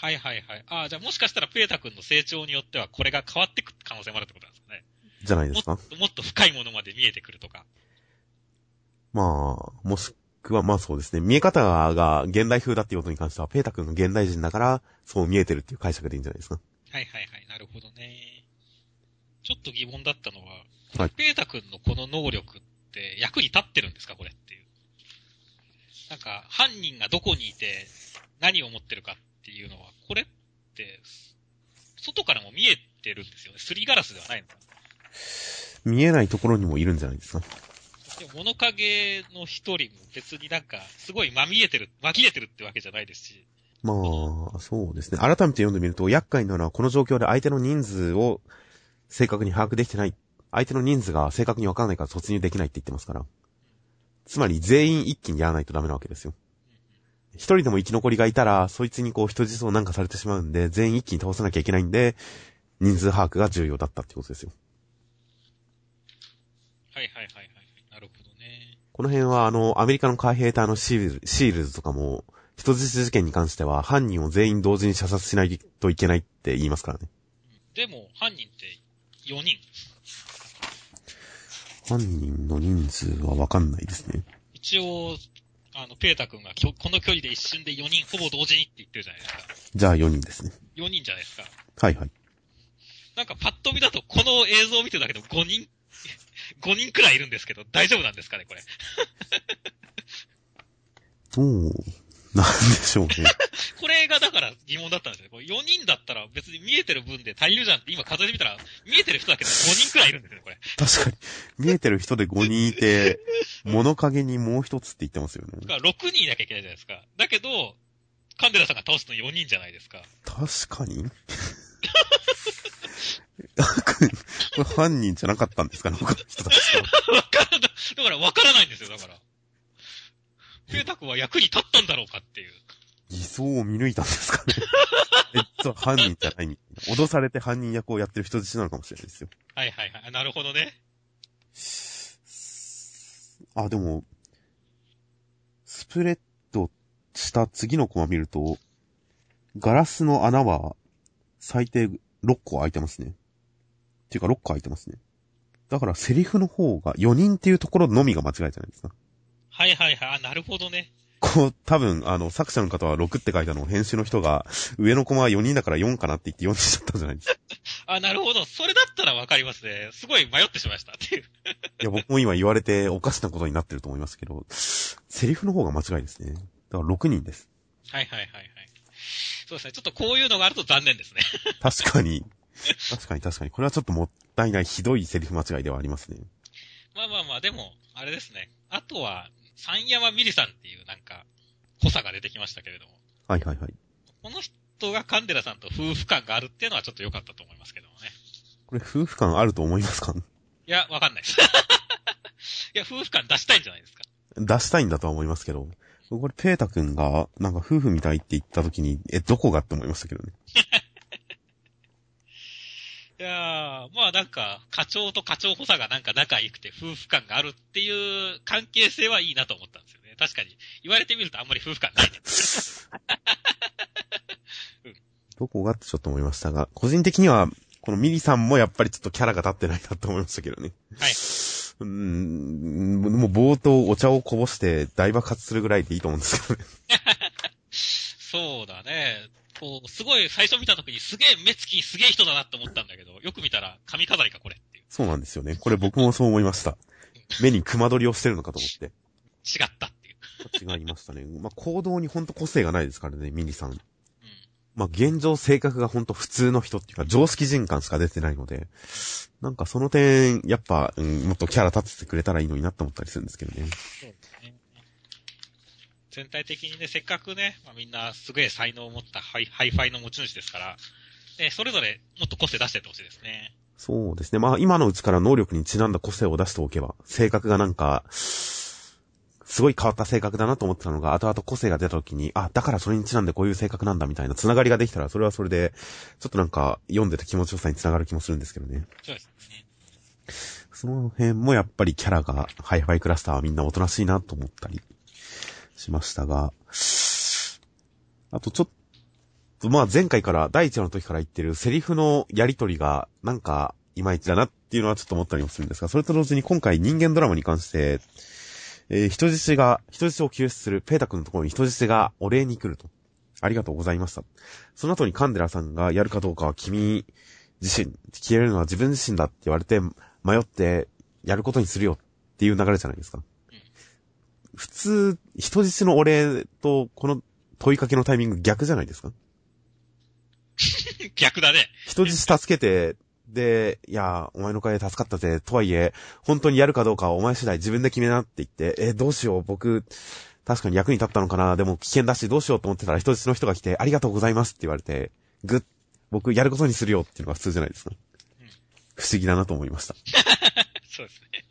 S2: はいはいはい。ああ、じゃあもしかしたらペータ君の成長によってはこれが変わってく可能性もあるってことなんですかね。
S1: じゃないですか？
S2: もっともっと深いものまで見えてくるとか。
S1: まあ、もしくは、まあそうですね。見え方が現代風だっていうことに関しては、ペータ君が現代人だから、そう見えてるっていう解釈でいいんじゃないですか？
S2: はいはいはい。なるほどね。ちょっと疑問だったのは、
S1: はい
S2: ペータ君のこの能力って役に立ってるんですか？これっていう。なんか、犯人がどこにいて何を持ってるかっていうのは、これって、外からも見えてるんですよね。すりガラスではないのかな。
S1: 見えないところにもいるんじゃないですか？
S2: でも物陰の一人も別になんか、すごいまみえてる、紛れてるってわけじゃないですし。
S1: まあ、そうですね。改めて読んでみると、厄介なのはこの状況で相手の人数を正確に把握できてない。相手の人数が正確にわからないから突入できないって言ってますから。つまり全員一気にやらないとダメなわけですよ。一人でも生き残りがいたら、そいつにこう人質をなんかされてしまうんで、全員一気に倒さなきゃいけないんで、人数把握が重要だったってことですよ。
S2: はいはいはいはい。なるほどね。
S1: この辺はあの、アメリカの海兵隊のシールシールズとかも、人質事件に関しては犯人を全員同時に射殺しないといけないって言いますからね。
S2: でも、犯人って4人。
S1: 犯人の人数はわかんないですね。
S2: 一応、あの、ペータ君がきょこの距離で一瞬で4人ほぼ同時にって言ってるじゃないですか。
S1: じゃあ4人ですね。
S2: 4人じゃないですか。
S1: はいはい。
S2: なんかパッと見だとこの映像を見てるだけでも5人、[LAUGHS] 5人くらいいるんですけど、大丈夫なんですかね、これ。[LAUGHS]
S1: どう、なんでしょうね。[LAUGHS]
S2: これがだから疑問だったんですよね。これ4人だったら別に見えてる分で足りるじゃんって今数えてみたら、見えてる人だけで5人くらいいるんですよね、これ。
S1: 確かに。見えてる人で5人いて、物陰にもう一つって言ってますよね。
S2: だから6人いなきゃいけないじゃないですか。だけど、カンデラさんが倒すの4人じゃないですか。
S1: 確かに [LAUGHS] [LAUGHS] これ犯人じゃなかったんですかね他の人たちは。
S2: わからない。だからわからないんですよ、だから。は役に立ったんだろうかっていう。
S1: 偽装を見抜いたんですかね [LAUGHS] えっと、犯人じゃないみたいな。脅されて犯人役をやってる人質なのかもしれないですよ。
S2: はいはいはい。なるほどね。
S1: あ、でも、スプレッドした次のコマ見ると、ガラスの穴は最低6個開いてますね。っていうか6個開いてますね。だからセリフの方が4人っていうところのみが間違いじゃないですか。
S2: はいはいはい。あ、なるほどね。
S1: こう、多分、あの、作者の方は6って書いたのを編集の人が、上のコマは4人だから4かなって言って4にしちゃったんじゃないですか？[LAUGHS]
S2: あ、なるほど。それだったらわかりますね。すごい迷ってしまいましたっていう。
S1: いや、僕も今言われておかしなことになってると思いますけど、セリフの方が間違いですね。だから6人です。
S2: はいはいはいはい。そうですね。ちょっとこういうのがあると残念ですね。
S1: 確かに。確かに確かに。これはちょっともったいないひどいセリフ間違いではありますね。
S2: まあまあまあ、でも、あれですね。あとは、三山ミリさんっていうなんか、濃さが出てきましたけれども。
S1: はいはいはい。
S2: この人がカンデラさんと夫婦感があるっていうのはちょっと良かったと思いますけどもね。
S1: これ夫婦感あると思いますか？
S2: いや、わかんないです。[LAUGHS] いや、夫婦感出したいんじゃないですか。
S1: 出したいんだとは思いますけど、これ、ペータ君が、なんか夫婦みたいって言った時に、え、どこがって思いましたけどね。[LAUGHS]
S2: いやー、まあなんか、課長と課長補佐がなんか仲良くて夫婦感があるっていう関係性はいいなと思ったんですよね。確かに。言われてみるとあんまり夫婦感ないね。
S1: どこがってちょっと思いましたが、個人的には、このミリさんもやっぱりちょっとキャラが立ってないなと思いましたけどね。
S2: はい。
S1: うーん、もう冒頭お茶をこぼして大爆発するぐらいでいいと思うんですけどね。[LAUGHS]
S2: そうだね。こう、すごい最初見た時にすげえ目つきすげえ人だなって思ったんだけど、よく見たら髪飾りかこれっていう。
S1: そうなんですよね。これ僕もそう思いました。目に隈取りをしてるのかと思って。
S2: 違ったっていう。
S1: 違いましたね。まあ、行動にほんと個性がないですからね、ミニさん。
S2: うん。
S1: まあ、現状性格がほんと普通の人っていうか、常識人感しか出てないので、なんかその点、やっぱ、うん、もっとキャラ立ててくれたらいいのになって思ったりするんですけどね。
S2: そうですね。全体的にね、せっかくね、まあ、みんなすげえ才能を持ったハイハイファイの持ち主ですから、ね、それぞれもっと個性出してってほしいですね。
S1: そうですね。まあ、今のうちから能力にちなんだ個性を出しておけば、性格がなんか、すごい変わった性格だなと思ってたのが、後々個性が出た時に、あ、だからそれにちなんでこういう性格なんだみたいな繋がりができたら、それはそれで、ちょっとなんか、読んでた気持ちよさに繋がる気もするんですけどね。
S2: そうですね。
S1: その辺もやっぱりキャラが、ハイファイクラスターはみんなおとなしいなと思ったりしましたが、あとちょっと、まあ前回から、第一話の時から言ってるセリフのやりとりが、なんか、いまいちだなっていうのはちょっと思ったりもするんですが、それと同時に今回人間ドラマに関して、えー人質が、人質を救出するペータ君のところに人質がお礼に来ると。ありがとうございました。その後にカンデラさんがやるかどうかは君自身、消えるのは自分自身だって言われて、迷ってやることにするよっていう流れじゃないですか。普通、人質のお礼とこの問いかけのタイミング逆じゃないですか？[LAUGHS]
S2: 逆だね。
S1: 人質助けて、で、いや、お前のおかげで助かったぜ。とはいえ、本当にやるかどうかはお前次第自分で決めなって言って、え、どうしよう、僕、確かに役に立ったのかな？でも危険だし、どうしようと思ってたら人質の人が来て、ありがとうございますって言われて、ぐっ、僕やることにするよっていうのが普通じゃないですか。不思議だなと思いました。[LAUGHS]
S2: そうですね。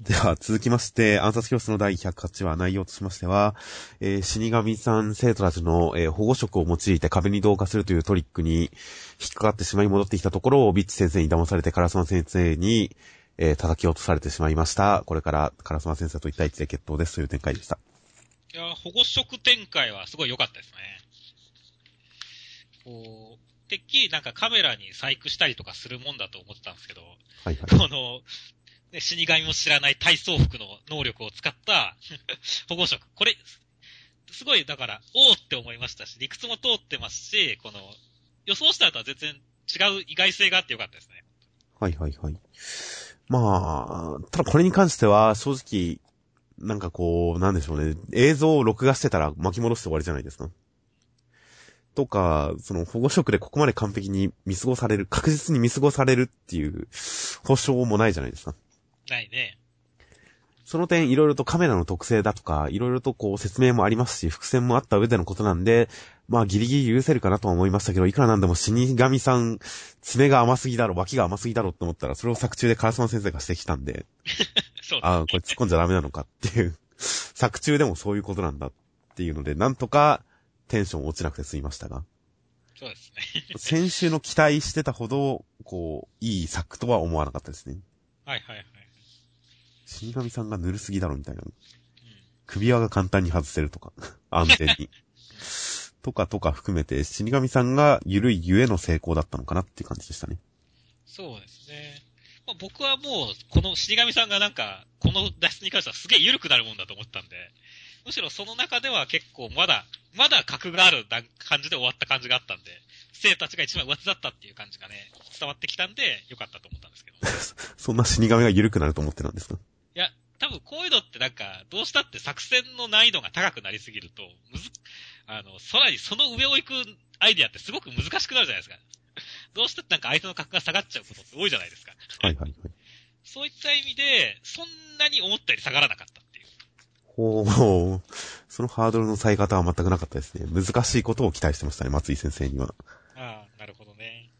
S1: では、続きまして、暗殺教室の第108話内容としましては、えー死神さん生徒たちの、えー保護色を用いて壁に同化するというトリックに引っかかってしまい戻ってきたところをビッチ先生に騙されてカラスマ先生に、えー叩き落とされてしまいました。これからカラスマ先生と1対1で決闘ですという展開でした。
S2: いや、保護色展開はすごい良かったですね。こう、てっきりなんかカメラに細工したりとかするもんだと思ってたんですけど、
S1: はいはい。
S2: この、ね、死神も知らない体操服の能力を使った [LAUGHS] 保護色。これ、すごい、だから、おーって思いましたし、理屈も通ってますし、この、予想したのとは全然違う意外性があってよかったですね。
S1: はいはいはい。まあ、ただこれに関しては正直、なんかこう、なんでしょうね。映像を録画してたら巻き戻して終わりじゃないですか。とか、その保護色でここまで完璧に見過ごされる、確実に見過ごされるっていう保証もないじゃないですか。
S2: ないね。
S1: その点、いろいろとカメラの特性だとか、いろいろとこう説明もありますし、伏線もあった上でのことなんで、まあギリギリ許せるかなとは思いましたけど、いくらなんでも死神さん、爪が甘すぎだろ、脇が甘すぎだろって思ったら、それを作中でカラスマ先生が指摘したんで、[LAUGHS]
S2: そう
S1: ああ、これ突っ込んじゃダメなのかっていう、[LAUGHS] 作中でもそういうことなんだっていうので、なんとかテンション落ちなくて済みましたが、
S2: そうですね。
S1: 先週の期待してたほど、こう、いい作とは思わなかったですね。
S2: はいはいはい。
S1: 死神さんがぬるすぎだろみたいな。
S2: うん。
S1: 首輪が簡単に外せるとか、[LAUGHS] 安全に。[LAUGHS] とかとか含めて、死神さんが緩いゆえの成功だったのかなっていう感じでしたね。
S2: そうですね。まあ、僕はもう、この死神さんがなんか、この脱出に関してはすげえ緩くなるもんだと思ったんで、むしろその中では結構まだ、まだ格がある段感じで終わった感じがあったんで、生たちが一番上手だったっていう感じがね、伝わってきたんで、よかったと思ったんですけど。い [LAUGHS]
S1: そんな死神が緩くなると思ってたんですか？
S2: や、多分こういうのってなんか、どうしたって作戦の難易度が高くなりすぎると、むず、あの、さらにその上を行くアイディアってすごく難しくなるじゃないですか。どうしてなんか相手の格が下がっちゃうことって多いじゃないですか。
S1: はいはいはい。
S2: そういった意味で、そんなに思ったより下がらなかったっていう。
S1: ほう、[LAUGHS] そのハードルの下げ方は全くなかったですね。難しいことを期待してましたね、松井先生には。
S2: ああ、なるほどね。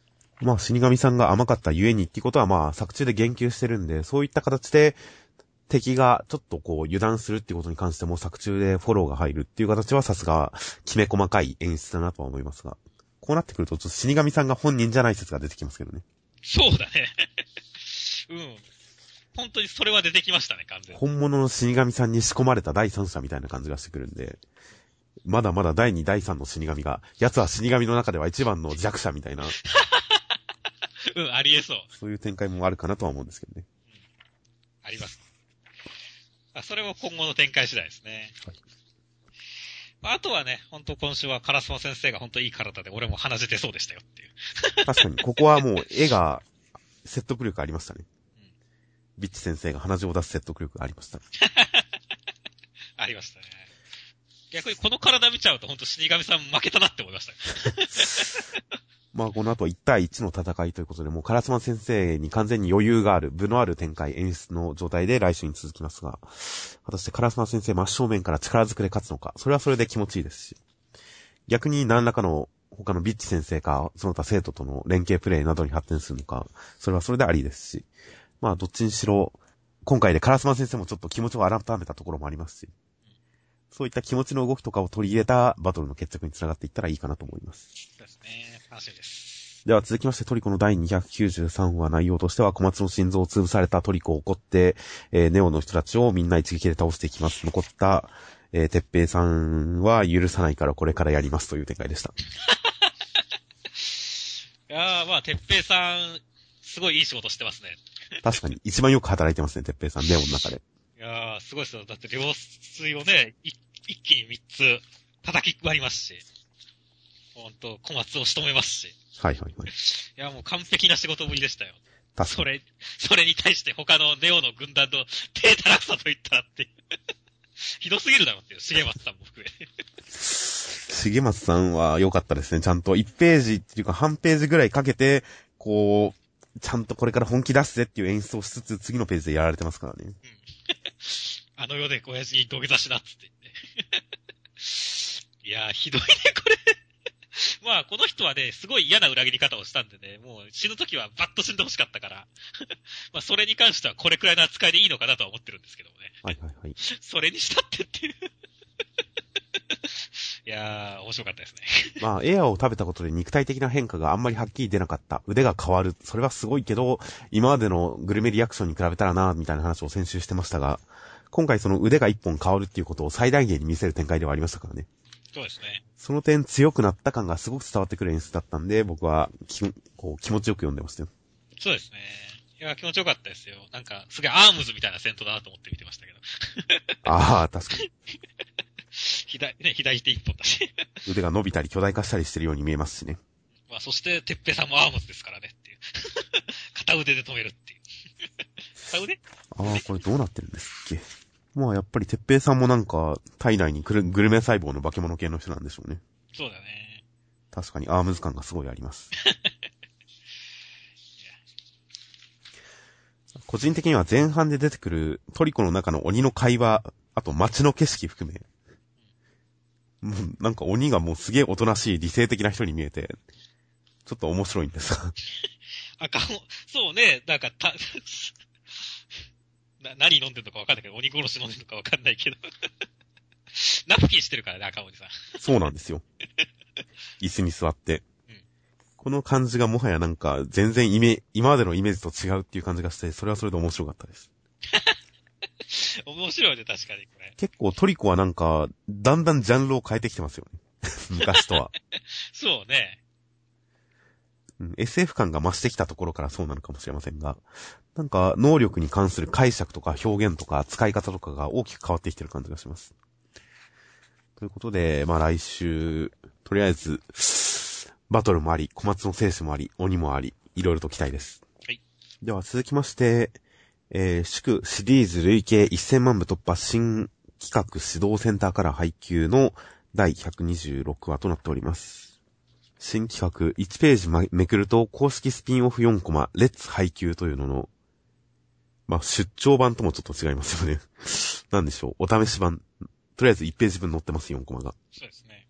S1: まあ、死神さんが甘かったゆえにっていうことはまあ、作中で言及してるんで、そういった形で、敵がちょっとこう油断するっていうことに関しても作中でフォローが入るっていう形はさすが、きめ細かい演出だなとは思いますが。こうなってくると、ちょっと死神さんが本人じゃない説が出てきますけどね。
S2: そうだね。うん。本当にそれは出てきましたね、完全に。
S1: 本物の死神さんに仕込まれた第三者みたいな感じがしてくるんで、まだまだ第二、第三の死神が、奴は死神の中では一番の弱者みたいな、[LAUGHS] [LAUGHS]
S2: うん、ありえそう。
S1: そういう展開もあるかなとは思うんですけどね。
S2: あります。あそれも今後の展開次第ですね。
S1: はい
S2: あとはね、本当今週はカラスマ先生が本当いい体で俺も鼻血出そうでしたよっていう。
S1: 確かに、ここはもう絵が説得力ありましたね。ビッチ先生が鼻血を出す説得力がありました。[LAUGHS]
S2: ありましたね。逆にこの体見ちゃうと本当死神さん負けたなって思いましたね。[LAUGHS]
S1: まあこの後1対1の戦いということで、もうカラスマ先生に完全に余裕がある、部のある展開、演出の状態で来週に続きますが、果たしてカラスマ先生真正面から力ずくで勝つのか、それはそれで気持ちいいですし、逆に何らかの他のビッチ先生か、その他生徒との連携プレイなどに発展するのか、それはそれでありですし、まあどっちにしろ、今回でカラスマ先生もちょっと気持ちを改めたところもありますし、そういった気持ちの動きとかを取り入れたバトルの決着につながっていったらいいかなと思います。
S2: そうですね。楽しみです。
S1: では続きましてトリコの第293話内容としては小松の心臓を潰されたトリコを怒って、えーネオの人たちをみんな一撃で倒していきます。残った、えー、てっぺいさんは許さないからこれからやりますという展開でした。[LAUGHS]
S2: いやー、まあ、てっぺいさん、すごいいい仕事してますね。
S1: 確かに一番よく働いてますね、てっぺいさん、ネオの中で。
S2: いやー、すごいですよ。だって両水をね、い一気に三つ叩き割りますし、ほんと、小松を仕留めますし。
S1: はいはいはい。
S2: いや、もう完璧な仕事ぶりでしたよ。
S1: 確かに。
S2: それ、それに対して他のネオの軍団の低たらくさと言ったらっていう。[LAUGHS] ひどすぎるだろっていう、重松さんも含め。
S1: 重松さんは良かったですね。ちゃんと1ページっていうか半ページぐらいかけて、こう、ちゃんとこれから本気出すぜっていう演出をしつつ、次のページでやられてますからね。
S2: あの世で親父に土下座しなっつって言って。[LAUGHS] いやー、ひどいね、これ。[LAUGHS] まあ、この人はね、すごい嫌な裏切り方をしたんでね、もう死ぬ時はバッと死んでほしかったから。[LAUGHS] まあ、それに関してはこれくらいの扱いでいいのかなとは思ってるんですけどもね。
S1: はいはいはい。
S2: それにしたってっていう。いやー、面白かったですね。
S1: まあ、エアを食べたことで肉体的な変化があんまりはっきり出なかった。腕が変わる。それはすごいけど、今までのグルメリアクションに比べたらな、みたいな話を先週してましたが、今回その腕が一本変わるっていうことを最大限に見せる展開ではありましたからね。
S2: そうですね。
S1: その点強くなった感がすごく伝わってくる演出だったんで、僕はきこう気持ちよく読んでましたよ。
S2: そうですね。いや、気持ちよかったですよ。なんか、すげえアームズみたいな戦闘だなと思って見てましたけど。
S1: ああ、確かに。[LAUGHS]
S2: 左、ね、左手一本だし。
S1: 腕が伸びたり巨大化したりしてるように見えますしね。
S2: まあ、そして、てっぺいさんもアームズですからねっていう。[LAUGHS] 片腕で止めるっていう。片腕？
S1: ああ、これどうなってるんですっけ？まあやっぱりてっぺいさんもなんか体内にグルグルメ細胞の化け物系の人なんでしょうね。
S2: そうだね。
S1: 確かにアームズ感がすごいあります。[LAUGHS] 個人的には前半で出てくるトリコの中の鬼の会話、あと街の景色含め、もうなんか鬼がもうすげえおとなしい理性的な人に見えて、ちょっと面白いんですが。[LAUGHS]
S2: あかん、そうね、なんか、た、な、何飲んでるのかわかんないけど、鬼殺し飲んでるのかわかんないけど。[LAUGHS] ナプキンしてるからね、赤鬼さん。
S1: そうなんですよ。[LAUGHS] 椅子に座って
S2: うん。
S1: この感じがもはやなんか全然イメ、今までのイメージと違うっていう感じがして、それはそれで面白かったです。[LAUGHS]
S2: 面白いね、確かに、これ。
S1: 結構トリコはなんか、だんだんジャンルを変えてきてますよね。昔とは、
S2: そうね。
S1: うん。SF 感が増してきたところからそうなのかもしれませんが、なんか能力に関する解釈とか表現とか使い方とかが大きく変わってきてる感じがします。ということで、まあ来週、とりあえず、バトルもあり、小松の生死もあり、鬼もあり、いろいろと期待です。
S2: はい。
S1: では続きまして、えー、祝シリーズ累計1000万部突破新企画指導センターから配給の第126話となっております。新企画1ページまめくると公式スピンオフ4コマ、レッツ配給というのの、まあ、出張版ともちょっと違いますよね。[LAUGHS] なんでしょう、お試し版。とりあえず1ページ分載ってます、4コマが。
S2: そうですね。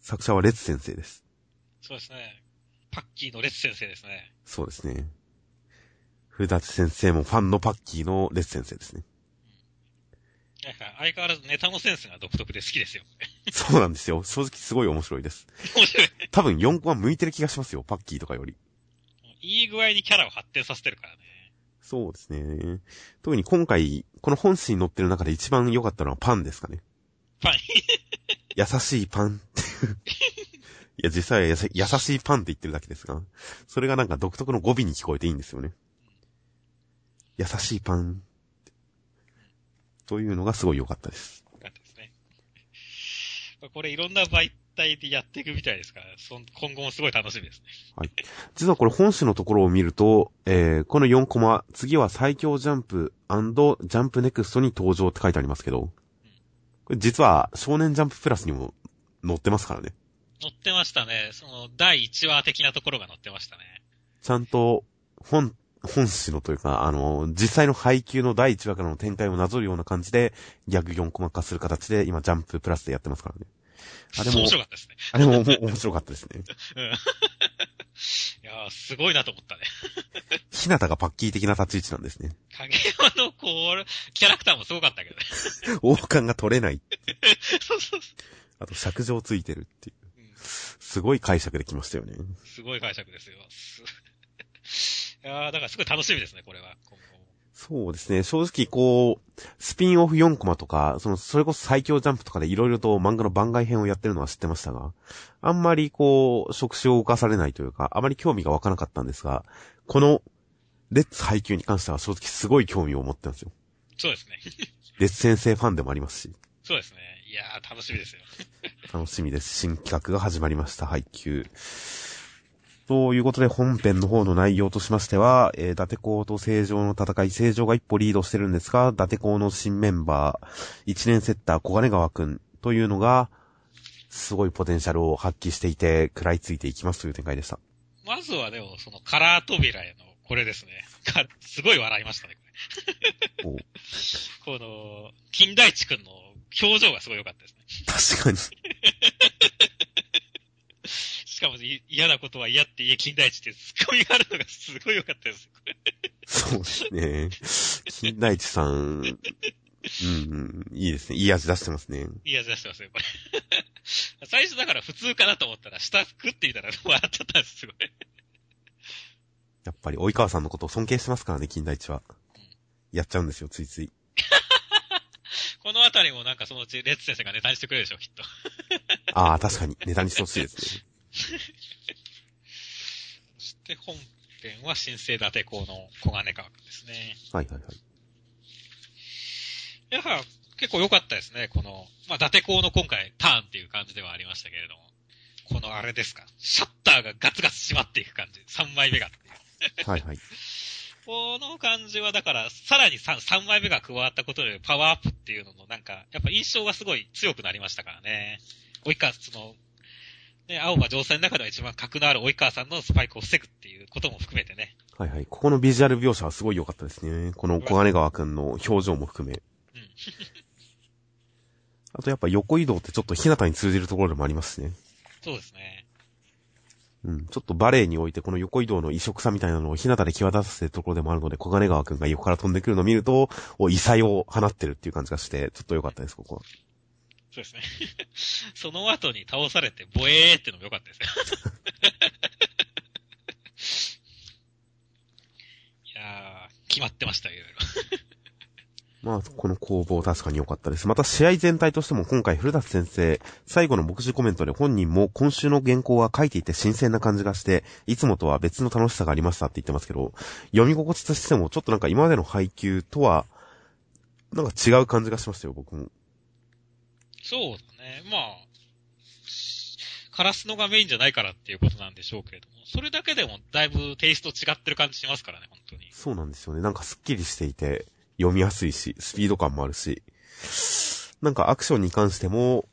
S1: 作者はレッツ先生です。
S2: そうですね。パッキーのレッツ先生ですね。
S1: そうですね。古舘先生もファンのパッキーのレッツ先生ですね。
S2: なんか相変わらずネタのセンスが独特で好きですよ。
S1: そうなんですよ。正直すごい面白いです。
S2: 面白い。
S1: 多分4コマ向いてる気がしますよ。パッキーとかより。
S2: いい具合にキャラを発展させてるからね。
S1: そうですね。特に今回、この本誌に載ってる中で一番良かったのはパンですかね。
S2: パン。
S1: 優しいパンっていう。いや、実際はやさ優しいパンって言ってるだけですが、それがなんか独特の語尾に聞こえていいんですよね。優しいパン。というのがすごい良かったです。
S2: よかったですね。これいろんな媒体でやっていくみたいですから、今後もすごい楽しみですね。
S1: 実はこれ本誌のところを見ると、えー、この4コマ、次は最強ジャンプジャンプネクストに登場って書いてありますけど、これ実は少年ジャンププラスにも載ってますからね。
S2: 載ってましたね。その、第1話的なところが載ってましたね。
S1: ちゃんと本、本誌のというか、あの、実際の配給の第1話からの展開をなぞるような感じで、ギャグ4コマ化する形で、今ジャンププラスでやってますからね。あれも
S2: 面白かったですね。
S1: あれも面白かったですね。
S2: うん。[LAUGHS] いやー、すごいなと思ったね。
S1: ひなたがパッキー的な立ち位置なんですね。
S2: 影山のこう、キャラクターもすごかったけどね。
S1: 王冠が取れない。[LAUGHS]
S2: そうそうそ
S1: あと尺状ついてるっていう。すごい解釈できましたよね。
S2: すごい解釈ですよ。すいやー、だからすごい楽しみですね、これは。
S1: そうですね。正直こう、スピンオフ4コマとか、その、それこそ最強ジャンプとかでいろいろと漫画の番外編をやってるのは知ってましたが、あんまりこう、触手を動かされないというか、あまり興味が湧かなかったんですが、この、レッツ配給に関しては正直すごい興味を持ってますよ。
S2: そうですね。
S1: レッツ先生ファンでもありますし、
S2: そうですね。いやー、楽しみですよ。
S1: 楽しみです。新企画が始まりました、配給。ということで、本編の方の内容としましては、えー、伊達公と正常の戦い、正常が一歩リードしてるんですが、伊達公の新メンバー、一年セッター小金川くんというのが、すごいポテンシャルを発揮していて、食らいついていきますという展開でした。
S2: まずはでも、そのカラー扉への、これですね。かすごい笑いましたね、こ
S1: お
S2: れ。[LAUGHS] この、金大地くんの表情がすごい良かったですね。
S1: 確かに。
S2: しかもい嫌なことは嫌って言え金大地ってツッコミがあるのがすごい良かったです。
S1: そうですね。金田一さん、うん、うん、いいですね。いい味出してますね。
S2: いい味出してますよ、これ。最初だから普通かなと思ったら、下食ってみたら笑っちゃったんです、すごい。
S1: やっぱり、及川さんのことを尊敬してますからね、金田一は。やっちゃうんですよ、ついつい。[LAUGHS]
S2: このあたりもなんかそのうちレッツ先生がネタにしてくれるでしょ、きっと。[LAUGHS]
S1: ああ、確かに、ネタにしてほしいですね。
S2: そして本編は新生伊達校の小金川くんですね。
S1: はいはいはい。
S2: いやは、結構良かったですね、この、まあ、伊達校の今回ターンっていう感じではありましたけれども。このあれですか、シャッターがガツガツ閉まっていく感じ。3枚目がっていう。
S1: はいはい。
S2: この感じはだから、さらに 3, 3枚目が加わったことでパワーアップっていうののなんか、やっぱ印象がすごい強くなりましたからね。及川、その、ね、青葉城西の中では一番格のある及川さんのスパイクを防ぐっていうことも含めてね。
S1: はいはい。ここのビジュアル描写はすごい良かったですね。この小金川くんの表情も含め。
S2: うん。[LAUGHS]
S1: あとやっぱ横移動ってちょっと日向に通じるところでもありますしね。
S2: そうですね。
S1: うん。ちょっとバレエにおいてこの横移動の異色さみたいなのを日向で際立たせてるところでもあるので、小金川くんが横から飛んでくるのを見ると、お異彩を放ってるっていう感じがして、ちょっと良かったです、ここは。
S2: そうですね。[LAUGHS] その後に倒されて、ボエーってのも良かったですよ。[LAUGHS] いやー、決まってましたよ、いろいろ。
S1: まあ、この攻防確かに良かったです。また試合全体としても今回古舘先生、最後の目次コメントで本人も今週の原稿は書いていて新鮮な感じがして、いつもとは別の楽しさがありましたって言ってますけど、読み心地としてもちょっとなんか今までの配給とは、なんか違う感じがしましたよ、僕も。
S2: そうだね。まあ、カラスのがメインじゃないからっていうことなんでしょうけれども、それだけでもだいぶテイスト違ってる感じしますからね、本当に。
S1: そうなんですよね。なんかスッキリしていて、読みやすいし、スピード感もあるし、なんかアクションに関しても、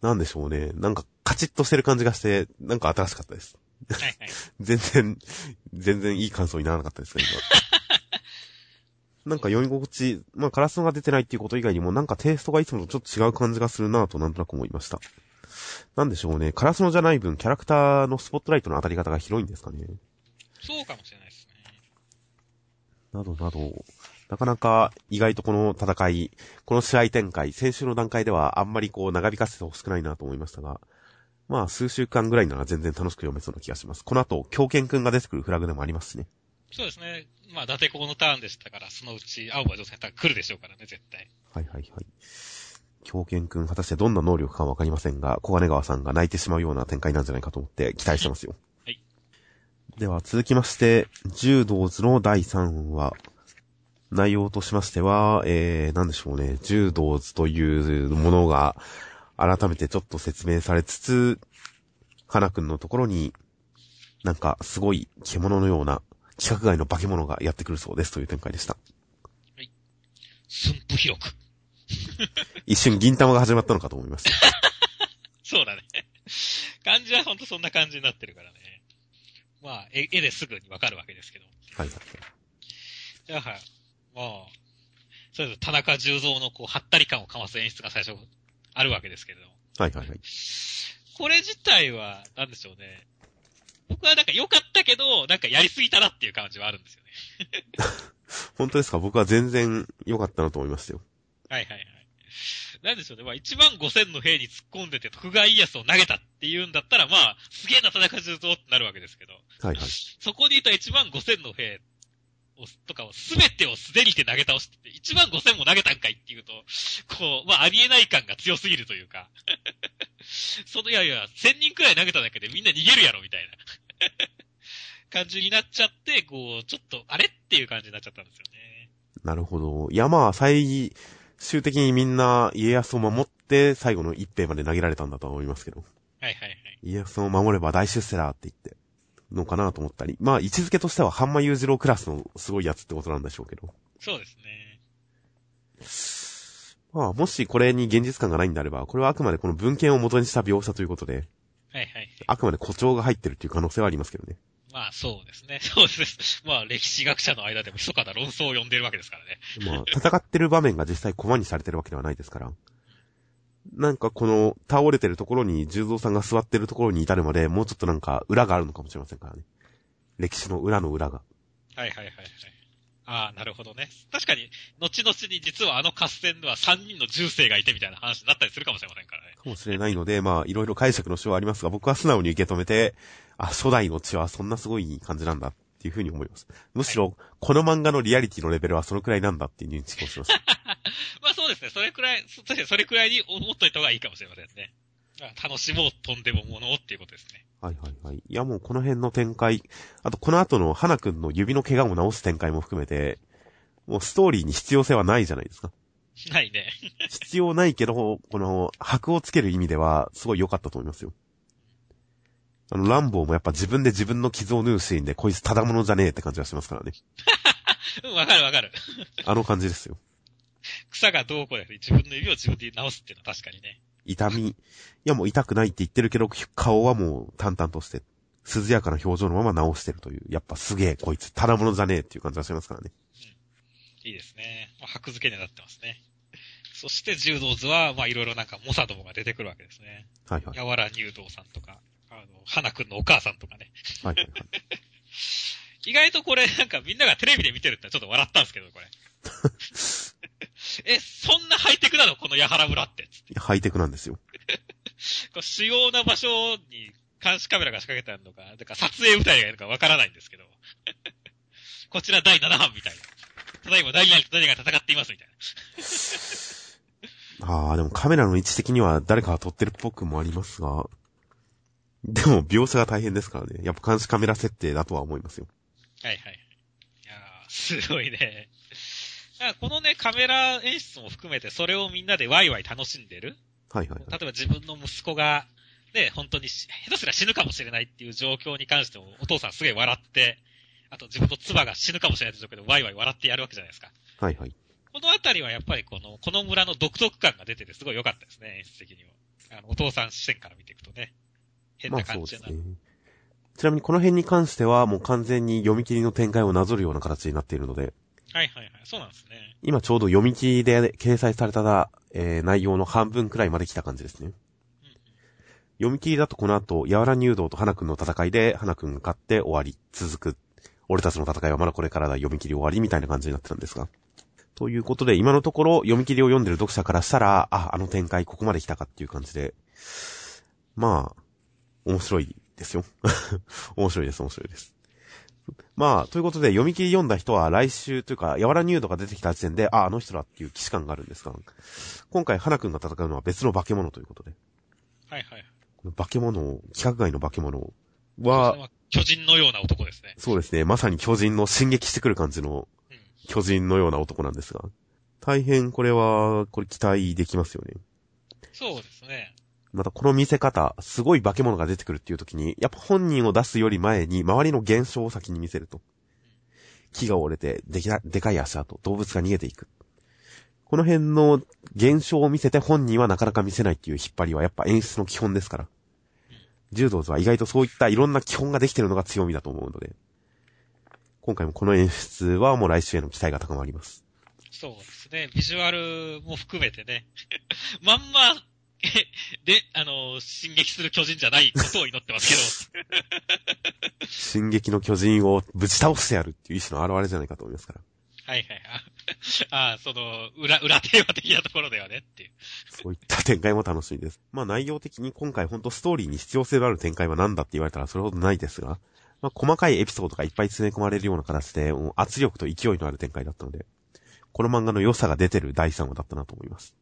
S1: なんでしょうね。なんかカチッとしてる感じがして、なんか新しかったです。
S2: はいはい。[LAUGHS]
S1: 全然、全然いい感想にならなかったですけど、今。なんか読み心地、まあカラスのが出てないっていうこと以外にも、なんかテイストがいつもとちょっと違う感じがするなぁとなんとなく思いました。なんでしょうね。カラスのじゃない分、キャラクターのスポットライトの当たり方が広いんですかね。
S2: そうかもしれないですね。
S1: などなど、なかなか意外とこの戦い、この試合展開、先週の段階ではあんまりこう長引かせてほしくないなと思いましたが、まあ数週間ぐらいなら全然楽しく読めそうな気がします。この後、狂犬くんが出てくるフラグでもありますしね。
S2: そうですね。まあ、伊達公のターンでしたから、そのうち青葉女性来るでしょうからね、絶対。
S1: はいはいはい。狂犬くん、果たしてどんな能力かわかりませんが、小金川さんが泣いてしまうような展開なんじゃないかと思って期待してますよ。
S2: はい。
S1: では続きまして、柔道図の第3話。内容としましては、えー、なんでしょうね、柔道図というものが、改めてちょっと説明されつつ、花くんのところに、なんかすごい獣のような、規格外の化け物がやってくるそうですという展開でした。
S2: 寸布広く。[LAUGHS]
S1: 一瞬銀玉が始まったのかと思いました。[LAUGHS]
S2: そうだね。感じはほんとそんな感じになってるからね。まあ、絵絵ですぐにわかるわけですけど。
S1: はいはい。
S2: じゃあ、まあ、それぞれ田中重蔵のこう、はったり感をかます演出が最初あるわけですけれども。
S1: はいはいはい。
S2: これ自体は、なんでしょうね。僕はなんか良かったけど、なんかやりすぎたなっていう感じはあるんですよね。[LAUGHS]
S1: 本当ですか？僕は全然良かったなと思いましたよ。
S2: はいはいはい。なんでしょうね。まあ、1万5千の兵に突っ込んでて徳川家康を投げたっていうんだったら、まあ、すげえな田中重蔵ってなるわけですけど、
S1: はいはい。
S2: そこにいた1万5千の兵を、とかをすべてを素手にて投げ倒してて、1万5千も投げたんかいっていうと、こう、まあ、ありえない感が強すぎるというか、[LAUGHS] その、いやいや、1000人くらい投げただけでみんな逃げるやろ、みたいな [LAUGHS] 感じになっちゃって、こう、ちょっと、あれっていう感じになっちゃったんですよね。
S1: なるほど。いやまあ、最終的にみんな家康を守って最後の一兵まで投げられたんだとは思いますけど。
S2: はいはいはい。
S1: 家康を守れば大出世だって言って、のかなと思ったり。まあ、位置づけとしては半間裕次郎クラスのすごいやつってことなんでしょうけど。
S2: そうですね。
S1: まあ、もしこれに現実感がないんであれば、これはあくまでこの文献を元にした描写ということで、
S2: はいはい。
S1: あくまで誇張が入ってるっていう可能性はありますけどね。
S2: まあそうですね。[LAUGHS] そうです。まあ歴史学者の間でも密かな論争を呼んでるわけですからね。
S1: まあ、戦ってる場面が実際コマにされてるわけではないですから。なんかこの倒れてるところに、重蔵さんが座ってるところに至るまで、もうちょっとなんか裏があるのかもしれませんからね。歴史の裏の裏が。
S2: はいはいはいはい。ああ、なるほどね。確かに、後々に実はあの合戦では3人の銃声がいてみたいな話になったりするかもしれませんからね。
S1: かもしれないので、まあ、いろいろ解釈の書はありますが、僕は素直に受け止めて、あ、初代の血はそんなすごい感じなんだっていうふうに思います。むしろ、この漫画のリアリティのレベルはそのくらいなんだっていう認識をします。[LAUGHS]
S2: まあそうですね。それくらい、それくらいに思っといた方がいいかもしれませんね。まあ楽しもう、とんでもものをっていうことですね。
S1: はいはいはい。いやもうこの辺の展開、あとこの後の花くんの指の怪我を治す展開も含めて、もうストーリーに必要性はないじゃないですか。
S2: ないね。
S1: 必要ないけど、この、箔をつける意味では、すごい良かったと思いますよ。あの、ランボーもやっぱ自分で自分の傷を縫うシーンで、こいつただものじゃねえって感じがしますからね。
S2: うん、わかるわかる。
S1: あの感じですよ。
S2: 草がどうこうや自分の指を自分で直すっていうのは確かにね。
S1: 痛み。いやもう痛くないって言ってるけど、顔はもう淡々として、涼やかな表情のまま直してるという、やっぱすげえ、こいつ、ただものじゃねえっていう感じがしますからね。
S2: いいですね。まあ、箔付けにはなってますね。そして柔道図は、まあいろいろなんか猛者どもが出てくるわけですね。
S1: はいはい。
S2: やわら入道さんとか、あの、花くんのお母さんとかね。
S1: はいはいはい。[LAUGHS]
S2: 意外とこれなんかみんながテレビで見てるってちょっと笑ったんですけど、これ。[LAUGHS] え、そんなハイテクなの？この八原村って。つって
S1: ハイテクなんですよ。[LAUGHS]
S2: こう主要な場所に監視カメラが仕掛けてあるのか、だから撮影部隊がいるのかわからないんですけど。[LAUGHS] こちら第7班みたいな。ただいま第何と何が戦っていますみたいな。[LAUGHS]
S1: ああ、でもカメラの位置的には誰かが撮ってるっぽくもありますが、でも描写が大変ですからね。やっぱ監視カメラ設定だとは思いますよ。
S2: はいはい。いやーすごいね。このね、カメラ演出も含めて、それをみんなでワイワイ楽しんでる。
S1: はいはいはい。
S2: 例えば自分の息子が、ね、本当にし下手すら死ぬかもしれないっていう状況に関しても、お父さんすげえ笑って、あと自分の妻が死ぬかもしれないって状況でワイワイ笑ってやるわけじゃないですか。
S1: はいはい。
S2: このあたりはやっぱりこの、この村の独特感が出ててすごい良かったですね、演出的には。あの、お父さん視点から見ていくとね。変
S1: ま
S2: な感じだな。
S1: あそうですね。ちなみにこの辺に関してはもう完全に読み切りの展開をなぞるような形になっているので、
S2: はいはいはい。そうなんですね。
S1: 今ちょうど読み切りで掲載された、えー内容の半分くらいまで来た感じですね。読み切りだとこの後、柔ら入道と花くんの戦いで、花くんが勝って終わり、続く。俺たちの戦いはまだこれからだ、読み切り終わりみたいな感じになってたんですが。ということで、今のところ読み切りを読んでる読者からしたら、あ、あの展開ここまで来たかっていう感じで、まあ、面白いですよ。[LAUGHS] 面白いです、面白いです。まあ、ということで、読み切り読んだ人は来週というか、柔ら入道が出てきた時点で、あ、あの人だっていう既視感があるんですが、今回、花くんが戦うのは別の化け物ということで、
S2: はいはい。
S1: この化け物を、規格外の化け物は
S2: 巨人のような男ですね。
S1: そうですね、まさに巨人の進撃してくる感じの
S2: うん。
S1: 巨人のような男なんですが、大変これは、これ期待できますよね。
S2: そうですね。
S1: またこの見せ方、すごい化け物が出てくるっていう時に、やっぱ本人を出すより前に周りの現象を先に見せると。木が折れて、でき、でかい足跡、動物が逃げていく。この辺の現象を見せて本人はなかなか見せないっていう引っ張りはやっぱ演出の基本ですから。柔道図は意外とそういったいろんな基本ができてるのが強みだと思うので。今回もこの演出はもう来週への期待が高まります。
S2: そうですね。ビジュアルも含めてね。[LAUGHS] まんま、[LAUGHS] で、あの、進撃する巨人じゃないことを祈ってますけど。
S1: 進撃の巨人をぶち倒してやるっていう意志の表れじゃないかと思いますから。
S2: はいはい。あ [LAUGHS] あ、その、裏、裏テーマ的なところではねっていう。
S1: そういった展開も楽しみです。まあ内容的に今回ほんとストーリーに必要性のある展開は何だって言われたらそれほどないですが、まあ細かいエピソードがいっぱい詰め込まれるような形で、圧力と勢いのある展開だったので、この漫画の良さが出てる第3話だったなと思います。